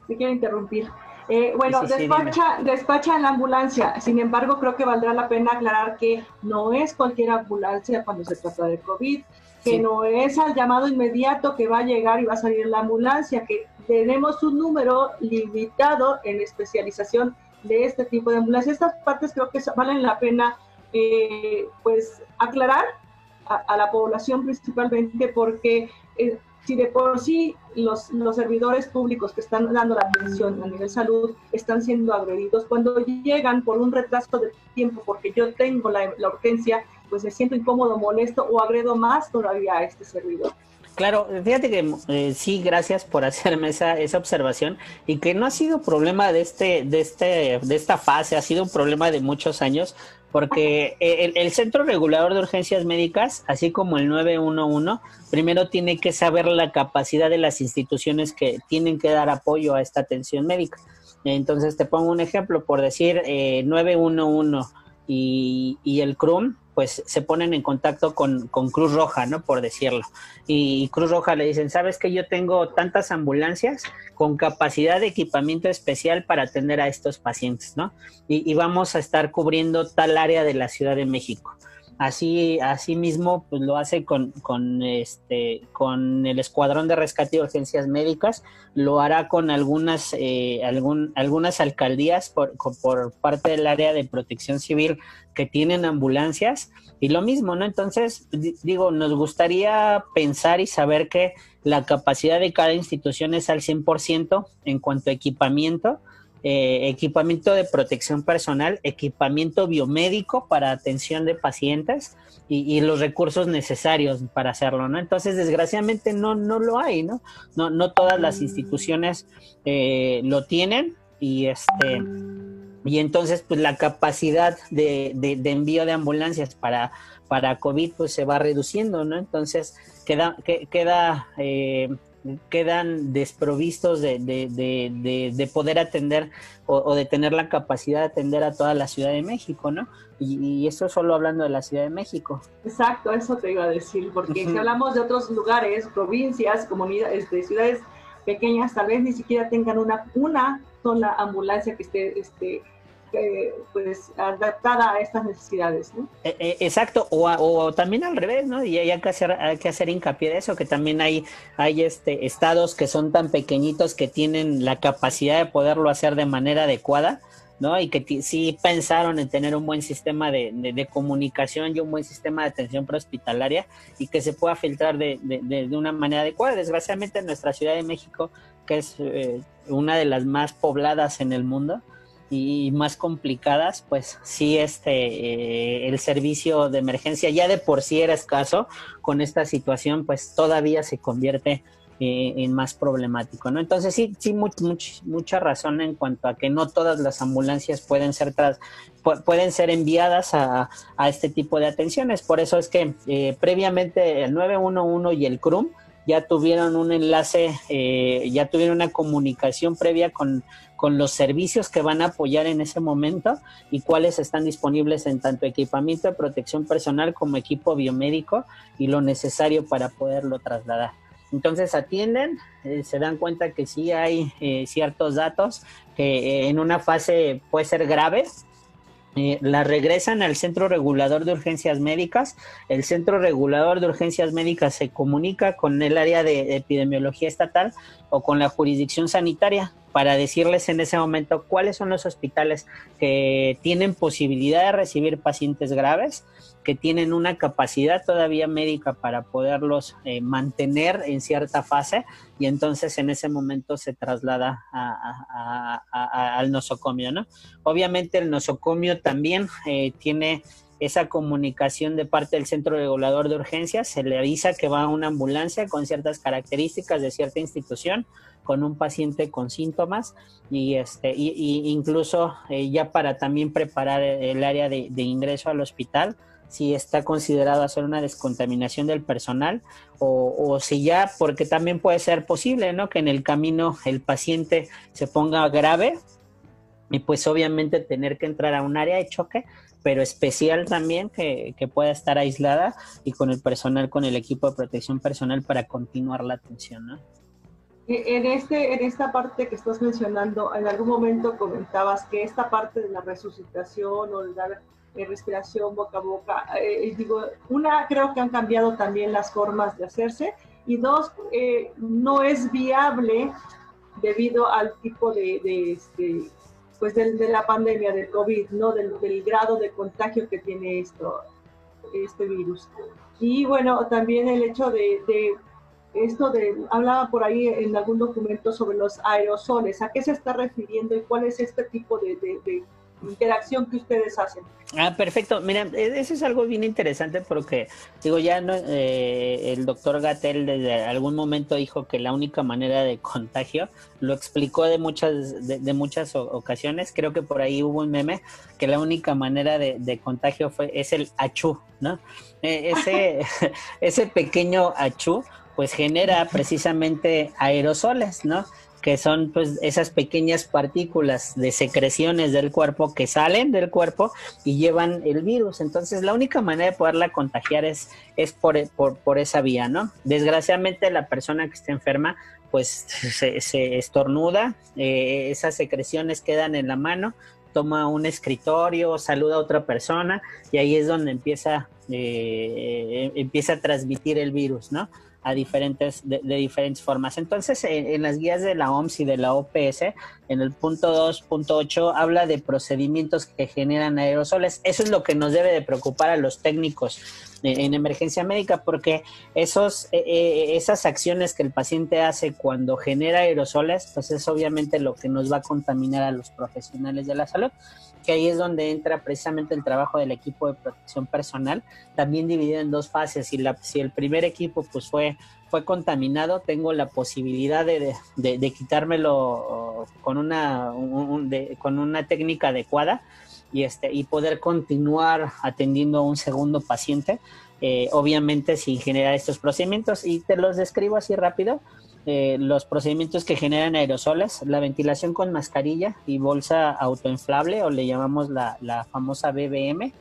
Me quiero interrumpir. Eh, bueno, despacha, despacha en la ambulancia. Sin embargo, creo que valdrá la pena aclarar que no es cualquier ambulancia cuando se trata de COVID, que no es al llamado inmediato que va a llegar y va a salir la ambulancia, que tenemos un número limitado en especialización de este tipo de ambulancias. Estas partes creo que valen la pena eh, pues aclarar a, la población principalmente porque eh, si de por sí los, los servidores públicos que están dando la atención a nivel salud están siendo agredidos, cuando llegan por un retraso de tiempo porque yo tengo la, la urgencia, pues me siento incómodo, molesto o agredo más todavía a este servidor. Claro, fíjate que eh, sí, gracias por hacerme esa, esa observación y que no ha sido problema de este, de este, de esta fase, ha sido un problema de muchos años, porque el, Centro Regulador de Urgencias Médicas, así como el 911, primero tiene que saber la capacidad de las instituciones que tienen que dar apoyo a esta atención médica. Entonces te pongo un ejemplo, por decir eh, 911 y, y el CRUM, pues se ponen en contacto con, Cruz Roja, ¿no? Por decirlo. Y, Cruz Roja le dicen, ¿sabes que yo tengo tantas ambulancias con capacidad de equipamiento especial para atender a estos pacientes, ¿no? Y, y vamos a estar cubriendo tal área de la Ciudad de México. Así, así mismo, pues lo hace con, con, este, con el Escuadrón de Rescate y Urgencias Médicas, lo hará con algunas, eh, algún, algunas alcaldías por, por parte del área de protección civil que tienen ambulancias y lo mismo, ¿no? Entonces, digo, nos gustaría pensar y saber que la capacidad de cada institución es al 100% en cuanto a equipamiento, eh, equipamiento de protección personal, equipamiento biomédico para atención de pacientes y, los recursos necesarios para hacerlo, ¿no? Entonces, desgraciadamente no, no lo hay, ¿no? No, no todas las instituciones eh, lo tienen y este y entonces pues la capacidad de, de, envío de ambulancias para, para COVID pues se va reduciendo, ¿no? Entonces queda, que, queda eh, quedan desprovistos de, de, de, poder atender o, de tener la capacidad de atender a toda la Ciudad de México, ¿no? Y, y esto solo hablando de la Ciudad de México. Exacto, eso te iba a decir, porque si hablamos de otros lugares, provincias, comunidades, de ciudades pequeñas, tal vez ni siquiera tengan una, una sola ambulancia que esté pues adaptada a estas necesidades. Eh, eh, exacto, o, también al revés, ¿no? Y hay que hacer, hay que hacer hincapié de eso, que también hay, hay este estados que son tan pequeñitos que tienen la capacidad de poderlo hacer de manera adecuada, ¿no? Y que sí pensaron en tener un buen sistema de, de, comunicación y un buen sistema de atención prehospitalaria y que se pueda filtrar de, de, una manera adecuada. Desgraciadamente en nuestra Ciudad de México, que es eh, una de las más pobladas en el mundo, y más complicadas, pues sí, este, eh, el servicio de emergencia ya de por sí era escaso, con esta situación, pues todavía se convierte eh, en más problemático, ¿no? Entonces sí, sí, mucha razón en cuanto a que no todas las ambulancias pueden ser tras, pueden ser enviadas a, a, este tipo de atenciones. Por eso es que eh, previamente el 911 y el CRUM ya tuvieron un enlace, ya tuvieron una comunicación previa con con los servicios que van a apoyar en ese momento y cuáles están disponibles en tanto equipamiento de protección personal como equipo biomédico y lo necesario para poderlo trasladar. Entonces atienden, eh, se dan cuenta que sí hay eh, ciertos datos que eh, en una fase puede ser grave eh, la regresan al Centro Regulador de Urgencias Médicas. El Centro Regulador de Urgencias Médicas se comunica con el área de epidemiología estatal o con la jurisdicción sanitaria para decirles en ese momento cuáles son los hospitales que tienen posibilidad de recibir pacientes graves, que tienen una capacidad todavía médica para poderlos eh, mantener en cierta fase y entonces en ese momento se traslada al nosocomio, ¿no? Obviamente el nosocomio también eh, tiene esa comunicación de parte del centro regulador de urgencias, se le avisa que va a una ambulancia con ciertas características de cierta institución, con un paciente con síntomas y este y, incluso eh, ya para también preparar el área de, ingreso al hospital si está considerado hacer una descontaminación del personal o, o, si ya, porque también puede ser posible, ¿no? Que en el camino el paciente se ponga grave y pues obviamente tener que entrar a un área de choque, pero especial también que, que, pueda estar aislada y con el personal, con el equipo de protección personal para continuar la atención, ¿no? En, este, en esta parte que estás mencionando, en algún momento comentabas que esta parte de la resucitación o de dar eh, respiración boca a boca, eh, digo, una, creo que han cambiado también las formas de hacerse y dos, eh, no es viable debido al tipo de, de este, pues de, de, la pandemia del COVID, ¿no? Del, del, grado de contagio que tiene esto, este virus. Y bueno, también el hecho de, de esto de, hablaba por ahí en algún documento sobre los aerosoles, ¿a qué se está refiriendo y cuál es este tipo de, interacción que ustedes hacen? Ah, perfecto. Mira, e, eso es algo bien interesante porque, digo, ya no, eh, el doctor Gatel desde algún momento dijo que la única manera de contagio, lo explicó de muchas, de, muchas ocasiones, creo que por ahí hubo un meme, que la única manera de, contagio fue, es el achú, ¿no? E, ese, ese pequeño achú pues genera precisamente aerosoles, ¿no? Que son pues esas pequeñas partículas de secreciones del cuerpo que salen del cuerpo y llevan el virus. Entonces la única manera de poderla contagiar es, es por, por, esa vía, ¿no? Desgraciadamente la persona que está enferma pues se, estornuda, eh, esas secreciones quedan en la mano, toma un escritorio, saluda a otra persona y ahí es donde empieza, eh, empieza a transmitir el virus, ¿no? A diferentes, de, diferentes formas. Entonces, en, las guías de la OMS y de la OPS, en el punto 2.8 habla de procedimientos que generan aerosoles. Eso es lo que nos debe de preocupar a los técnicos en emergencia médica, porque esos, eh, eh, esas acciones que el paciente hace cuando genera aerosoles, pues es obviamente lo que nos va a contaminar a los profesionales de la salud que ahí es donde entra precisamente el trabajo del equipo de protección personal, también dividido en dos fases. Si, la, si el primer equipo pues fue, fue contaminado, tengo la posibilidad de, de, quitármelo con una, con una técnica adecuada y, este, y poder continuar atendiendo a un segundo paciente, eh, obviamente sin generar estos procedimientos. Y te los describo así rápido. Eh, los procedimientos que generan aerosoles, la ventilación con mascarilla y bolsa autoinflable o le llamamos la, la famosa BBM,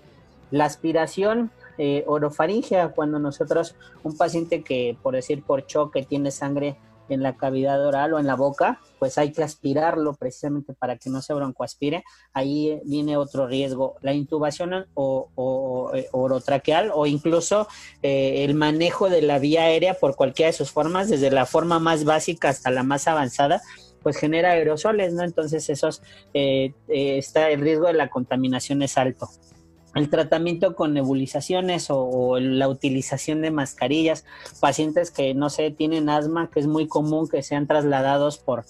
la aspiración eh, orofaringea cuando nosotros, un paciente que por decir por choque tiene sangre en la cavidad oral o en la boca, pues hay que aspirarlo precisamente para que no se broncoaspire. Ahí viene otro riesgo, la intubación o, o, eh, orotraqueal o incluso eh, el manejo de la vía aérea por cualquiera de sus formas, desde la forma más básica hasta la más avanzada, pues genera aerosoles, ¿no? Entonces esos, eh, está el riesgo de la contaminación es alto el tratamiento con nebulizaciones o, la utilización de mascarillas, pacientes que no sé, tienen asma, que es muy común que sean trasladados por,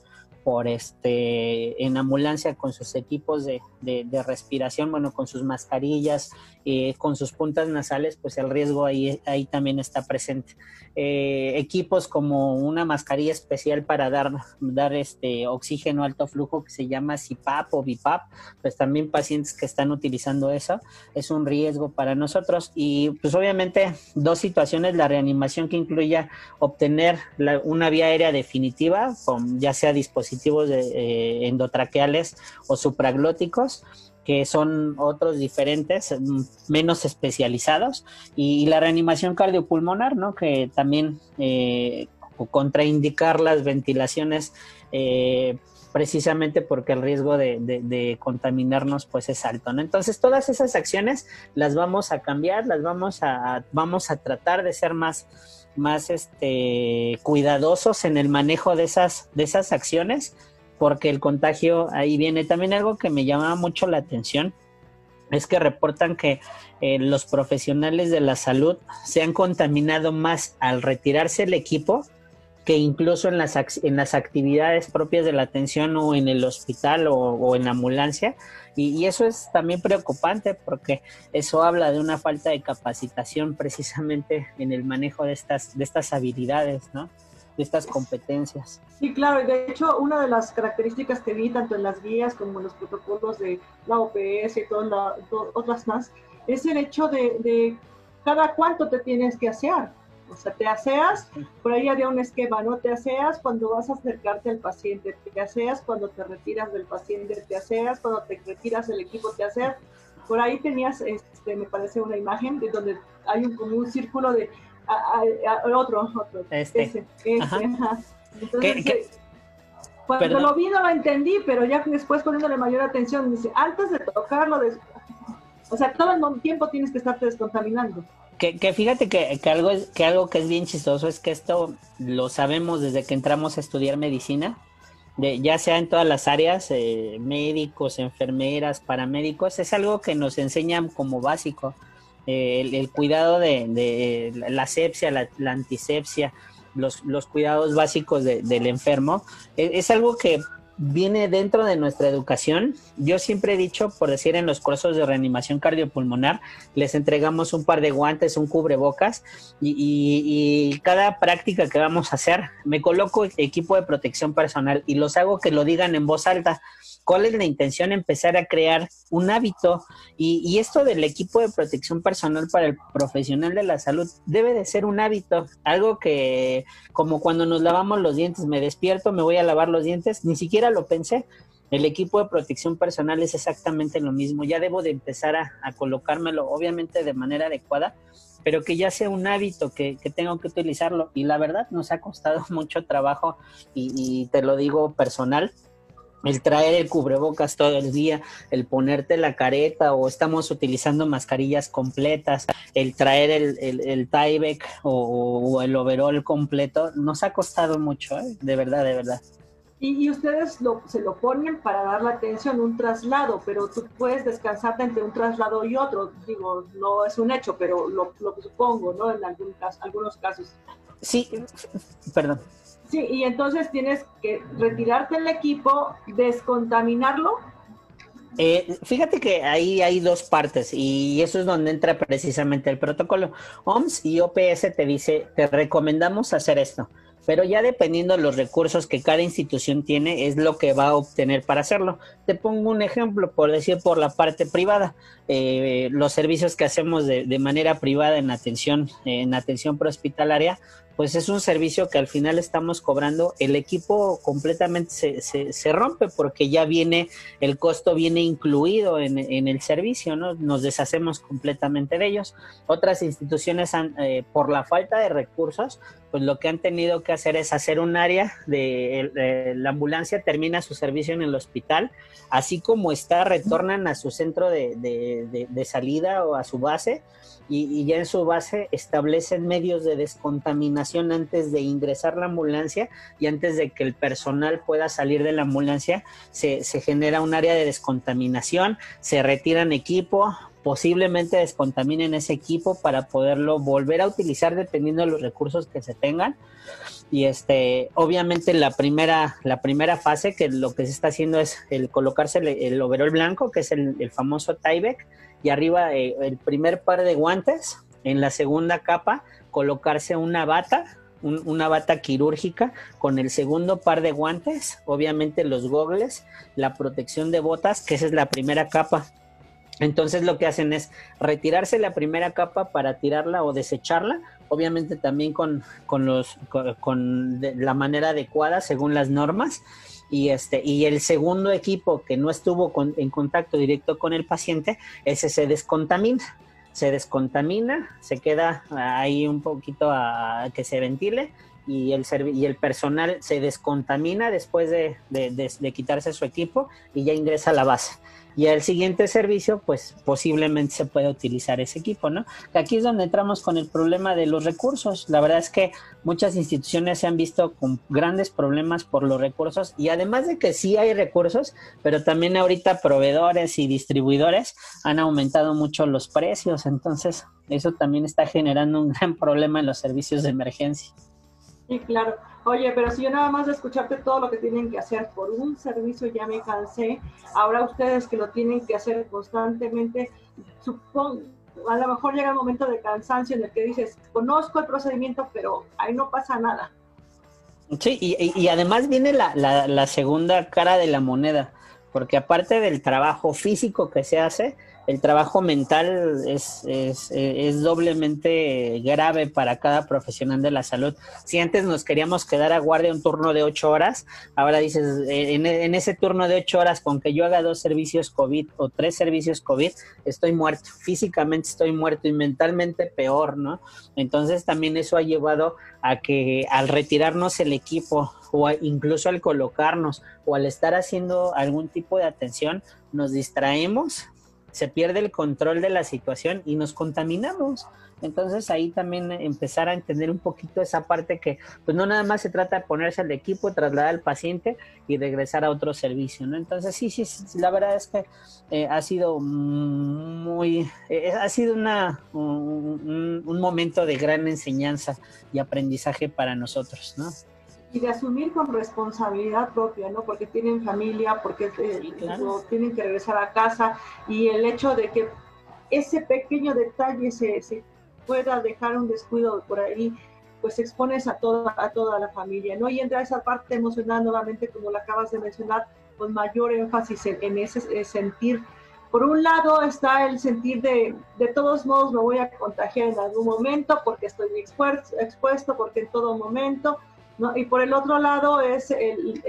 por este en ambulancia con sus equipos de, de, respiración, bueno, con sus mascarillas, eh, con sus puntas nasales, pues el riesgo ahí, ahí también está presente. Eh, equipos como una mascarilla especial para dar, dar este oxígeno alto flujo que se llama CPAP o BIPAP, pues también pacientes que están utilizando eso, es un riesgo para nosotros. Y pues obviamente dos situaciones, la reanimación que incluya obtener una vía aérea definitiva, con ya sea dispositivos eh, endotraqueales o supraglóticos, que son otros diferentes, mm, menos especializados, y, la reanimación cardiopulmonar, ¿no? Que también eh, contraindicar las ventilaciones eh, precisamente porque el riesgo de, contaminarnos pues es alto. ¿no? Entonces todas esas acciones las vamos a cambiar, las vamos a, vamos a tratar de ser más, más este, cuidadosos en el manejo de esas, de esas acciones, porque el contagio ahí viene. También algo que me llamaba mucho la atención es que reportan que eh, los profesionales de la salud se han contaminado más al retirarse el equipo que incluso en las, en las actividades propias de la atención o en el hospital o, en la ambulancia. Y, eso es también preocupante porque eso habla de una falta de capacitación precisamente en el manejo de estas, de estas habilidades, ¿no? de estas competencias. Sí, claro, y de hecho una de las características que vi tanto en las guías como en los protocolos de la OPS y todas las otras más, es el hecho de, de cada cuánto te tienes que hacer o sea, te aseas, por ahí había un esquema, ¿no? Te aseas cuando vas a acercarte al paciente, te aseas cuando te retiras del paciente, te aseas cuando te retiras del equipo, te aseas. Por ahí tenías, este, me parece una imagen de donde hay un, como un círculo de otro, otro. Este. Ese, Entonces, eh, cuando lo vi no lo entendí, pero ya después poniéndole mayor atención, dice, antes de tocarlo, o sea, todo el tiempo tienes que estarte descontaminando. Que, fíjate que, algo es, que algo que es bien chistoso es que esto lo sabemos desde que entramos a estudiar medicina, ya sea en todas las áreas, eh, médicos, enfermeras, paramédicos, es algo que nos enseñan como básico. Eh, el, cuidado de, la sepsia, la, antisepsia, los, los, cuidados básicos del enfermo, e, es algo que viene dentro de nuestra educación. Yo siempre he dicho, por decir, en los cursos de reanimación cardiopulmonar, les entregamos un par de guantes, un cubrebocas y, y, cada práctica que vamos a hacer, me coloco equipo de protección personal y los hago que lo digan en voz alta cuál es la intención, empezar a crear un hábito. Y, esto del equipo de protección personal para el profesional de la salud debe de ser un hábito, algo que como cuando nos lavamos los dientes, me despierto, me voy a lavar los dientes, ni siquiera lo pensé. El equipo de protección personal es exactamente lo mismo. Ya debo de empezar a, colocármelo, obviamente de manera adecuada, pero que ya sea un hábito que, tengo que utilizarlo. Y la verdad nos ha costado mucho trabajo y te lo digo personal el traer el cubrebocas todo el día, el ponerte la careta o estamos utilizando mascarillas completas, el traer el, el, el o, el overall completo, nos ha costado mucho, ¿eh? de verdad, de verdad. Y, ustedes lo, se lo ponen para dar la atención, un traslado, pero tú puedes descansarte entre un traslado y otro. Digo, no es un hecho, pero lo, lo supongo, ¿no? En algún algunos casos. Sí, perdón. Sí, y entonces tienes que retirarte el equipo, descontaminarlo. Eh, fíjate que ahí hay dos partes y eso es donde entra precisamente el protocolo. OMS y OPS te dice, te recomendamos hacer esto, pero ya dependiendo de los recursos que cada institución tiene, es lo que va a obtener para hacerlo. Te pongo un ejemplo, por decir, por la parte privada, eh, los servicios que hacemos de, manera privada en atención, en atención prehospitalaria, pues es un servicio que al final estamos cobrando, el equipo completamente se, se, se rompe porque ya viene, el costo viene incluido en, en, el servicio, ¿no? Nos deshacemos completamente de ellos. Otras instituciones, han, eh, por la falta de recursos, pues lo que han tenido que hacer es hacer un área de, la ambulancia, termina su servicio en el hospital, así como está, retornan a su centro de, de salida o a su base y, ya en su base establecen medios de descontaminación antes de ingresar la ambulancia y antes de que el personal pueda salir de la ambulancia, se, se genera un área de descontaminación, se retiran equipo, posiblemente descontaminen ese equipo para poderlo volver a utilizar dependiendo de los recursos que se tengan. Y este, obviamente la primera, la primera fase que lo que se está haciendo es el colocarse el, overol blanco, que es el, el famoso Tyvek, y arriba eh, el primer par de guantes, en la segunda capa colocarse una bata, una bata quirúrgica con el segundo par de guantes, obviamente los gogles, la protección de botas, que esa es la primera capa. Entonces lo que hacen es retirarse la primera capa para tirarla o desecharla, obviamente también con, con los, con, la manera adecuada según las normas. Y, este, y el segundo equipo que no estuvo en contacto directo con el paciente, ese se descontamina. Se descontamina, se queda ahí un poquito a, que se ventile y el, y el personal se descontamina después de, de, quitarse su equipo y ya ingresa a la base. Y al siguiente servicio, pues posiblemente se puede utilizar ese equipo, ¿no? Aquí es donde entramos con el problema de los recursos. La verdad es que muchas instituciones se han visto con grandes problemas por los recursos y además de que sí hay recursos, pero también ahorita proveedores y distribuidores han aumentado mucho los precios. Entonces, eso también está generando un gran problema en los servicios de emergencia. Sí, claro. Oye, pero si yo nada más de escucharte todo lo que tienen que hacer por un servicio ya me cansé, ahora ustedes que lo tienen que hacer constantemente, supongo, a lo mejor llega el momento de cansancio en el que dices, conozco el procedimiento, pero ahí no pasa nada. Sí, y, además viene la, la segunda cara de la moneda, porque aparte del trabajo físico que se hace, el trabajo mental es, doblemente grave para cada profesional de la salud. Si antes nos queríamos quedar a guardia un turno de ocho horas, ahora dices, en, en, ese turno de ocho horas, con que yo haga dos servicios COVID o tres servicios COVID, estoy muerto. Físicamente estoy muerto y mentalmente peor, ¿no? Entonces también eso ha llevado a que al retirarnos el equipo o incluso al colocarnos o al estar haciendo algún tipo de atención, nos distraemos se pierde el control de la situación y nos contaminamos. Entonces ahí también empezar a entender un poquito esa parte que pues no nada más se trata de ponerse al equipo, trasladar al paciente y regresar a otro servicio, ¿no? Entonces sí, sí, la verdad es que eh, ha sido muy, eh, ha sido una, un, un momento de gran enseñanza y aprendizaje para nosotros, ¿no? Y de asumir con responsabilidad propia, ¿no? Porque tienen familia, porque eh, tienen que regresar a casa y el hecho de que ese pequeño detalle se, se pueda dejar un descuido por ahí, pues expones a toda, a toda la familia, ¿no? Y entra esa parte emocional nuevamente, como la acabas de mencionar, con mayor énfasis en, ese sentir. Por un lado está el sentir de, de todos modos me voy a contagiar en algún momento porque estoy expuesto, expuesto porque en todo momento, y por el otro lado es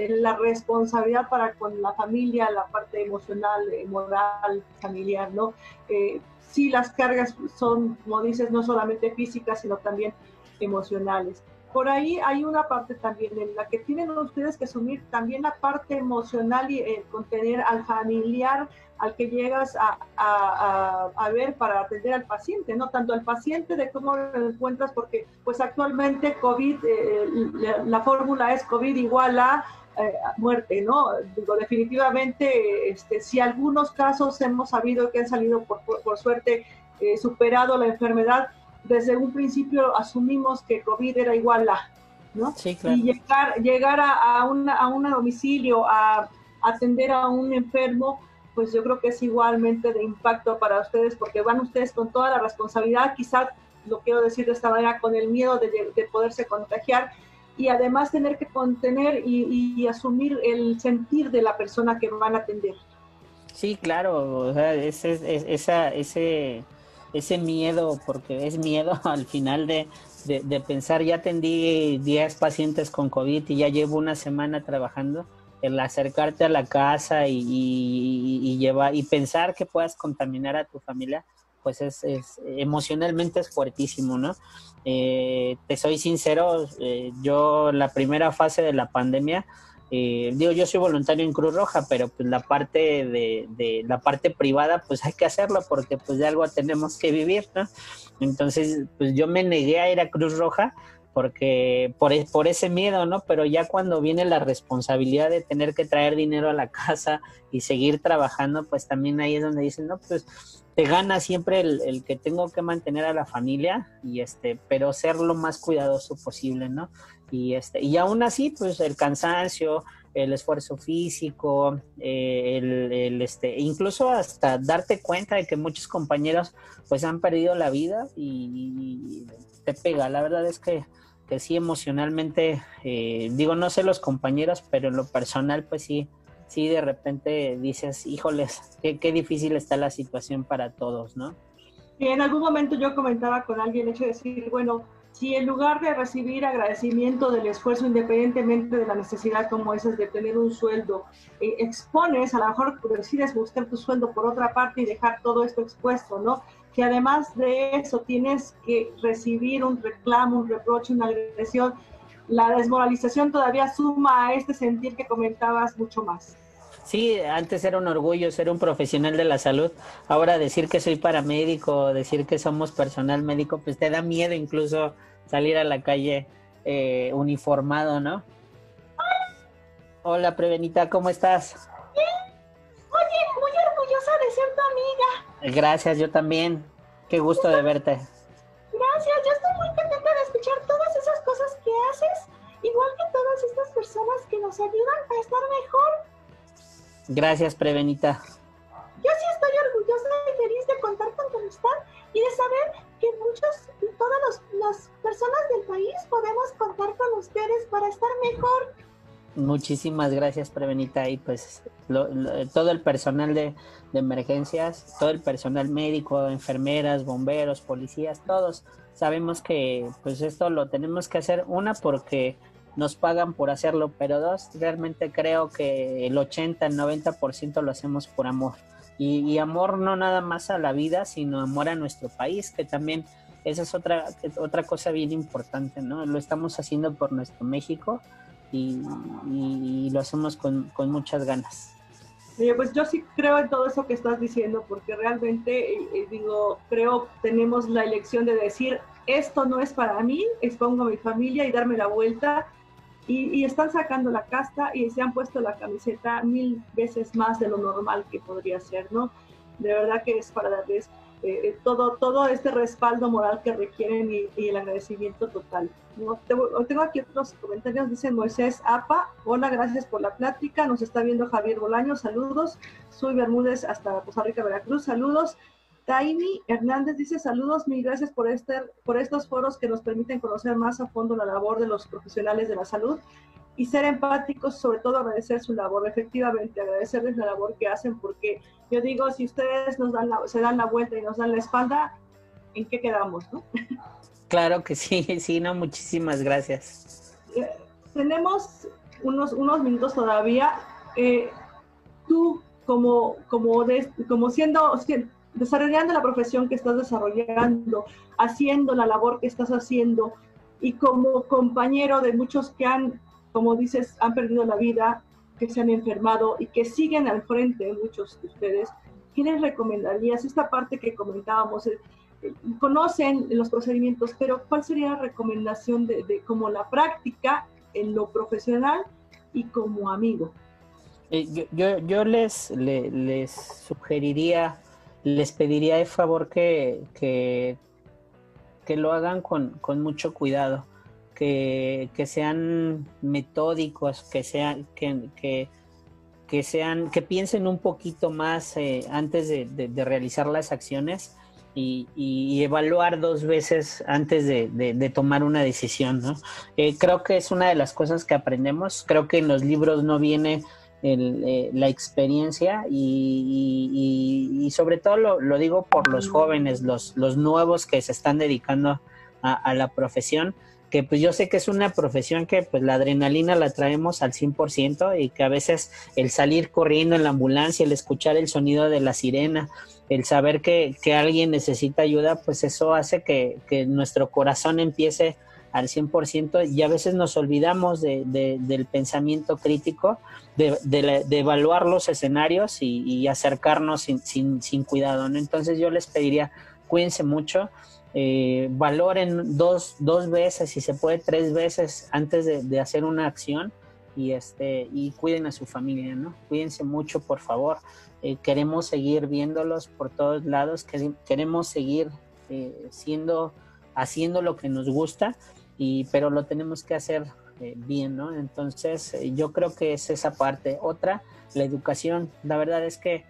la responsabilidad para con la familia, la parte emocional, moral, familiar, ¿no? Eh, las cargas son, como dices, no solamente físicas, sino también emocionales. Por ahí hay una parte también en la que tienen ustedes que asumir también la parte emocional y contener al familiar al que llegas a, a, ver para atender al paciente, ¿no? Tanto al paciente de cómo lo encuentras, porque pues actualmente COVID, eh, la, fórmula es COVID igual a eh, muerte, ¿no? Digo, definitivamente, este, si algunos casos hemos sabido que han salido por, por, suerte eh, superado la enfermedad, desde un principio asumimos que COVID era igual a, ¿no? Sí, claro. Y llegar, llegar a, a, una, a un domicilio, a atender a un enfermo, pues yo creo que es igualmente de impacto para ustedes porque van ustedes con toda la responsabilidad, quizás lo quiero decir de esta manera, con el miedo de, poderse contagiar y además tener que contener y, asumir el sentir de la persona que van a atender. Sí, claro, o sea, ese, esa, ese, ese miedo, porque es miedo al final de, de pensar, ya atendí 10 pacientes con COVID y ya llevo una semana trabajando el acercarte a la casa y, llevar y pensar que puedas contaminar a tu familia, pues es, emocionalmente es fuertísimo, ¿no? Eh, te soy sincero, eh, yo la primera fase de la pandemia, eh, digo, yo soy voluntario en Cruz Roja, pero pues la parte de, de, la parte privada, pues hay que hacerlo porque pues de algo tenemos que vivir, ¿no? Entonces, pues yo me negué a ir a Cruz Roja porque por, e, por ese miedo, ¿no? Pero ya cuando viene la responsabilidad de tener que traer dinero a la casa y seguir trabajando, pues también ahí es donde dicen, no, pues te gana siempre el, que tengo que mantener a la familia y este, pero ser lo más cuidadoso posible, ¿no? Y este, y aún así, pues el cansancio, el esfuerzo físico, eh, el, el, este, incluso hasta darte cuenta de que muchos compañeros pues han perdido la vida y te pega. La verdad es que que sí emocionalmente, eh, digo, no sé los compañeros, pero en lo personal, pues sí, sí de repente dices, híjoles, qué, qué difícil está la situación para todos, ¿no? Y en algún momento yo comentaba con alguien, hecho de decir, bueno, si en lugar de recibir agradecimiento del esfuerzo, independientemente de la necesidad como esa de tener un sueldo, eh, expones, a lo mejor decides buscar tu sueldo por otra parte y dejar todo esto expuesto, ¿no? Que además de eso tienes que recibir un reclamo, un reproche, una agresión, la desmoralización todavía suma a este sentir que comentabas mucho más. Sí, antes era un orgullo ser un profesional de la salud. Ahora decir que soy paramédico, decir que somos personal médico, pues te da miedo incluso salir a la calle eh, uniformado, ¿no? Hola, Prevenita, ¿cómo estás? Gracias, yo también. Qué gusto de verte. Gracias, yo estoy muy contenta de escuchar todas esas cosas que haces, igual que todas estas personas que nos ayudan a estar mejor Gracias, Prevenita. Yo sí estoy orgullosa y feliz de contar con tu amistad y de saber que muchos, todas las personas del país podemos contar con ustedes para estar mejor. Muchísimas gracias, Prevenita. Y pues todo el personal de, de, emergencias, todo el personal médico, enfermeras, bomberos, policías, todos sabemos que pues esto lo tenemos que hacer, una porque nos pagan por hacerlo, pero dos, realmente creo que el 80, el 90% lo hacemos por amor. Y, amor no nada más a la vida, sino amor a nuestro país, que también esa es otra, otra cosa bien importante, ¿no? Lo estamos haciendo por nuestro México y, lo hacemos con, muchas ganas. Pues yo sí creo en todo eso que estás diciendo, porque realmente, eh, eh, digo, creo tenemos la elección de decir, esto no es para mí, expongo a mi familia y darme la vuelta y, están sacando la casta y se han puesto la camiseta mil veces más de lo normal que podría ser, ¿no? De verdad que es para darles eh, eh, todo, todo este respaldo moral que requieren y, el agradecimiento total. ¿no? Tengo aquí otros comentarios, dice Moisés Apa, hola, gracias por la plática, nos está viendo Javier Bolaño, saludos, soy Bermúdez hasta Costa Rica, Veracruz, saludos, Taimi Hernández dice saludos, mil gracias por, este, por estos foros que nos permiten conocer más a fondo la labor de los profesionales de la salud y ser empáticos, sobre todo agradecer su labor, efectivamente, agradecerles la labor que hacen, porque yo digo, si ustedes nos dan se dan la vuelta y nos dan la espalda, ¿en qué quedamos? No? Claro que sí, sí, no, muchísimas gracias. Eh, tenemos unos, unos minutos todavía. Eh, tú, como, como, como siendo, desarrollando la profesión que estás desarrollando, haciendo la labor que estás haciendo y como compañero de muchos que han, como dices, han perdido la vida, que se han enfermado y que siguen al frente, muchos de ustedes, ¿qué les recomendarías? Esta parte que comentábamos, eh, eh, conocen los procedimientos, pero ¿cuál sería la recomendación de, como la práctica en lo profesional y como amigo? Eh, yo, yo, les, les sugeriría les pediría de favor que, que, lo hagan con, mucho cuidado, que, sean metódicos, que sean, que, que, sean, que piensen un poquito más eh, antes de, realizar las acciones y, evaluar dos veces antes de, tomar una decisión. ¿no? Eh, creo que es una de las cosas que aprendemos. Creo que en los libros no viene eh, la experiencia y, sobre todo lo, digo por los jóvenes, los, los nuevos que se están dedicando a, la profesión, que pues yo sé que es una profesión que pues la adrenalina la traemos al 100% y que a veces el salir corriendo en la ambulancia, el escuchar el sonido de la sirena, el saber que, alguien necesita ayuda, pues eso hace que, que nuestro corazón empiece al 100% y a veces nos olvidamos de, del pensamiento crítico, de, de, evaluar los escenarios y, acercarnos sin, sin, cuidado. Entonces yo les pediría, cuídense mucho, eh, valoren dos, dos veces, si se puede tres veces antes de, hacer una acción y, este, y cuiden a su familia, ¿no? Cuídense mucho, por favor. Eh, queremos seguir viéndolos por todos lados, queremos seguir eh, siendo, haciendo lo que nos gusta y, pero lo tenemos que hacer eh, bien, ¿no? Entonces, yo creo que es esa parte. Otra, la educación. La verdad es que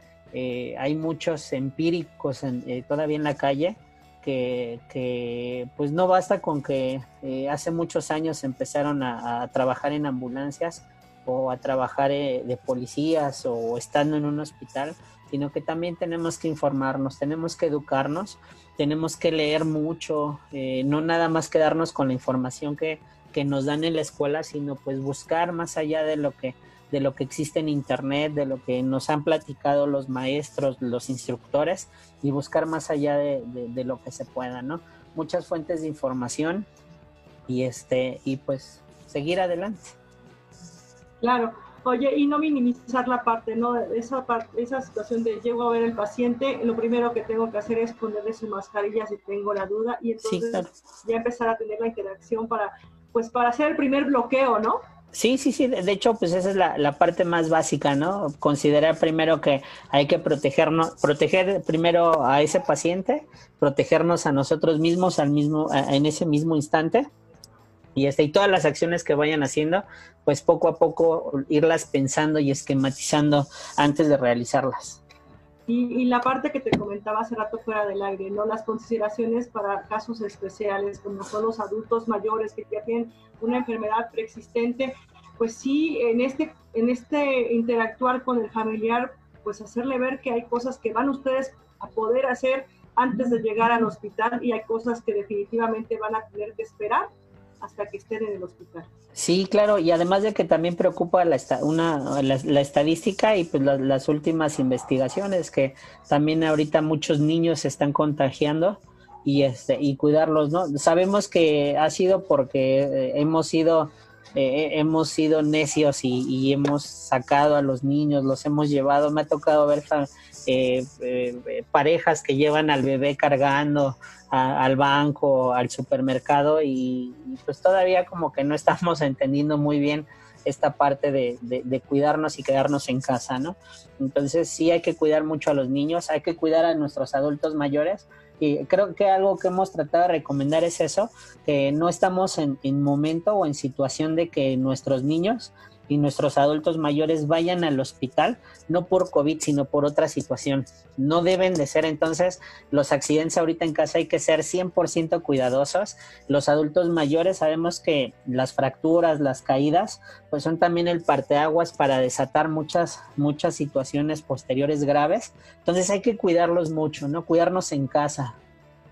hay muchos empíricos todavía en la calle que, que, pues no basta con que hace muchos años empezaron a, trabajar en ambulancias o a trabajar de policías o estando en un hospital, sino que también tenemos que informarnos, tenemos que educarnos tenemos que leer mucho, eh, no nada más quedarnos con la información que, nos dan en la escuela, sino pues buscar más allá de lo que de lo que existe en internet, de lo que nos han platicado los maestros, los instructores, y buscar más allá de, de, lo que se pueda, ¿no? Muchas fuentes de información y este, y pues seguir adelante. Claro. Oye, y no minimizar la parte, ¿no? Esa, parte, esa situación de llego a ver el paciente, lo primero que tengo que hacer es ponerle su mascarilla si tengo la duda y entonces ya empezar a tener la interacción para, pues, para hacer el primer bloqueo, ¿no? Sí, sí, sí. De hecho, pues esa es la, la, parte más básica, ¿no? Considerar primero que hay que protegernos, proteger primero a ese paciente, protegernos a nosotros mismos al mismo, en ese mismo instante y, este, y todas las acciones que vayan haciendo, pues poco a poco irlas pensando y esquematizando antes de realizarlas. Y, la parte que te comentaba hace rato fuera del aire, ¿no? Las consideraciones para casos especiales, como son los adultos mayores que ya tienen una enfermedad preexistente, pues sí, en este, en este interactuar con el familiar, pues hacerle ver que hay cosas que van ustedes a poder hacer antes de llegar al hospital y hay cosas que definitivamente van a tener que esperar hasta que estén en el hospital. Sí, claro, y además de que también preocupa la, una, la, estadística y pues las últimas investigaciones, que también ahorita muchos niños se están contagiando y, este, y cuidarlos, ¿no? Sabemos que ha sido porque eh, hemos sido... Eh, hemos sido necios y, hemos sacado a los niños, los hemos llevado. Me ha tocado ver eh, eh, parejas que llevan al bebé cargando al banco, al supermercado y, pues todavía como que no estamos entendiendo muy bien esta parte de, de, cuidarnos y quedarnos en casa, ¿no? Entonces sí hay que cuidar mucho a los niños, hay que cuidar a nuestros adultos mayores y creo que algo que hemos tratado de recomendar es eso, que no estamos en, en momento o en situación de que nuestros niños y nuestros adultos mayores vayan al hospital, no por COVID, sino por otra situación. No deben de ser entonces los accidentes ahorita en casa, hay que ser 100% cuidadosos. Los adultos mayores sabemos que las fracturas, las caídas, pues son también el parteaguas para desatar muchas, muchas situaciones posteriores graves. Entonces hay que cuidarlos mucho, ¿no? Cuidarnos en casa.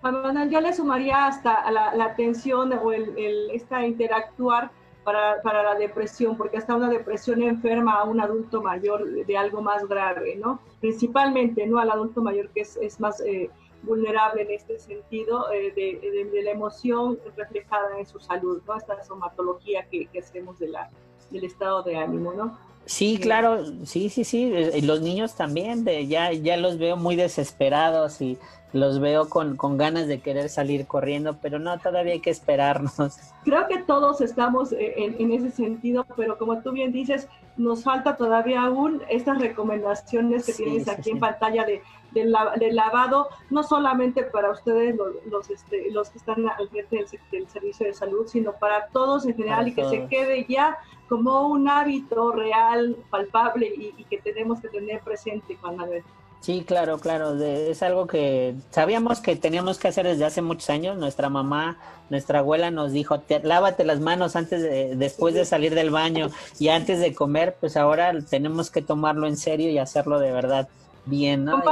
Juan yo le sumaría hasta la, atención o el esta interactuar para, para, la depresión, porque hasta una depresión enferma a un adulto mayor de algo más grave, ¿no? Principalmente, ¿no? Al adulto mayor que es, es más eh, vulnerable en este sentido eh, de, de, la emoción reflejada en su salud, ¿no? Esta somatología que, que hacemos de la, del estado de ánimo, ¿no? Sí, claro, sí, sí, sí. Y los niños también, de, ya, ya los veo muy desesperados y los veo con, con, ganas de querer salir corriendo, pero no, todavía hay que esperarnos. Creo que todos estamos eh, en, en, ese sentido, pero como tú bien dices, nos falta todavía aún estas recomendaciones que tienes aquí en pantalla de, de, lavado, no solamente para ustedes los, los, este, los que están al frente del, servicio de salud, sino para todos en general y que se quede ya como un hábito real, palpable y, y que tenemos que tener presente, Juan Manuel. Sí, claro, claro. es algo que sabíamos que teníamos que hacer desde hace muchos años. Nuestra mamá, nuestra abuela nos dijo, lávate las manos antes de, después de salir del baño y antes de comer. Pues ahora tenemos que tomarlo en serio y hacerlo de verdad bien, ¿no?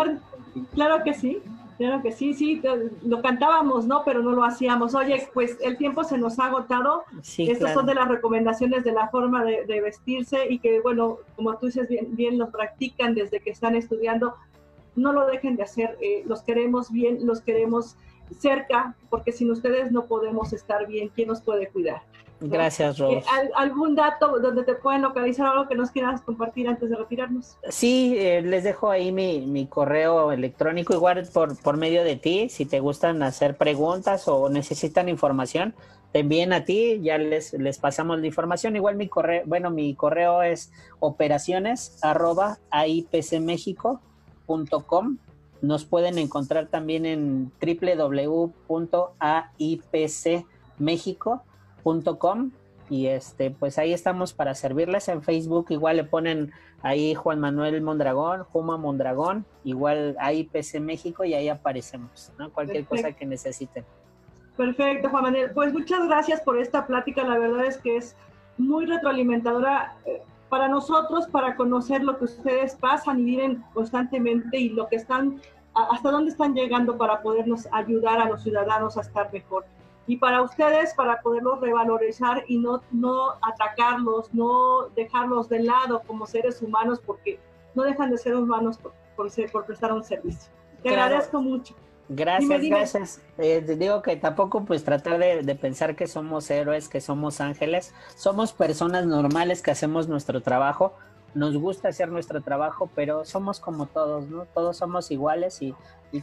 Claro que sí. Claro que sí, sí, lo cantábamos, ¿no? Pero no lo hacíamos. Oye, pues el tiempo se nos ha agotado. Sí, Estas son de las recomendaciones de la forma de, de, vestirse y que, bueno, como tú dices, bien, bien los practican desde que están estudiando no lo dejen de hacer, eh, los queremos bien, los queremos cerca, porque sin ustedes no podemos estar bien, ¿quién nos puede cuidar? Gracias, Ros. Eh, ¿Algún dato donde te pueden localizar algo que nos quieras compartir antes de retirarnos? Sí, eh, les dejo ahí mi, mi, correo electrónico, igual por, por medio de ti, si te gustan hacer preguntas o necesitan información, te envíen a ti, ya les, les pasamos la información. Igual mi correo, bueno, mi correo es operaciones arroba com Nos pueden encontrar también en www.aipcmexico.com y este pues ahí estamos para servirles en Facebook igual le ponen ahí Juan Manuel Mondragón, Juma Mondragón, igual AIPC México y ahí aparecemos. Cualquier cosa que necesiten. Perfecto, Juan Manuel. Pues muchas gracias por esta plática. La verdad es que es muy retroalimentadora. Para nosotros, para conocer lo que ustedes pasan y viven constantemente y lo que están, hasta dónde están llegando para podernos ayudar a los ciudadanos a estar mejor. Y para ustedes, para poderlos revalorizar y no, no atacarlos, no dejarlos de lado como seres humanos, porque no dejan de ser humanos por, por, ser, por prestar un servicio. Te agradezco mucho. Gracias, gracias. Eh, digo que tampoco pues tratar de, pensar que somos héroes, que somos ángeles. Somos personas normales que hacemos nuestro trabajo. Nos gusta hacer nuestro trabajo, pero somos como todos, ¿no? Todos somos iguales y,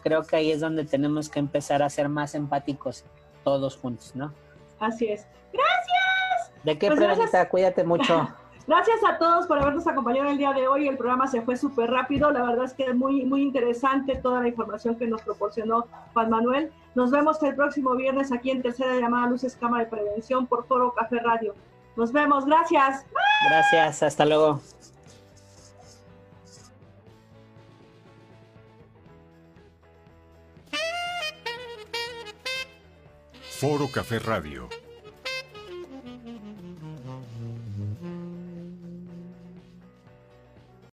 creo que ahí es donde tenemos que empezar a ser más empáticos todos juntos, ¿no? Así es. Gracias. ¿De qué, pues Cuídate mucho. Gracias a todos por habernos acompañado el día de hoy. El programa se fue súper rápido. La verdad es que es muy, muy interesante toda la información que nos proporcionó Juan Manuel. Nos vemos el próximo viernes aquí en Tercera Llamada Luces Cámara de Prevención por Foro Café Radio. Nos vemos. Gracias. Gracias. Hasta luego. Foro Café Radio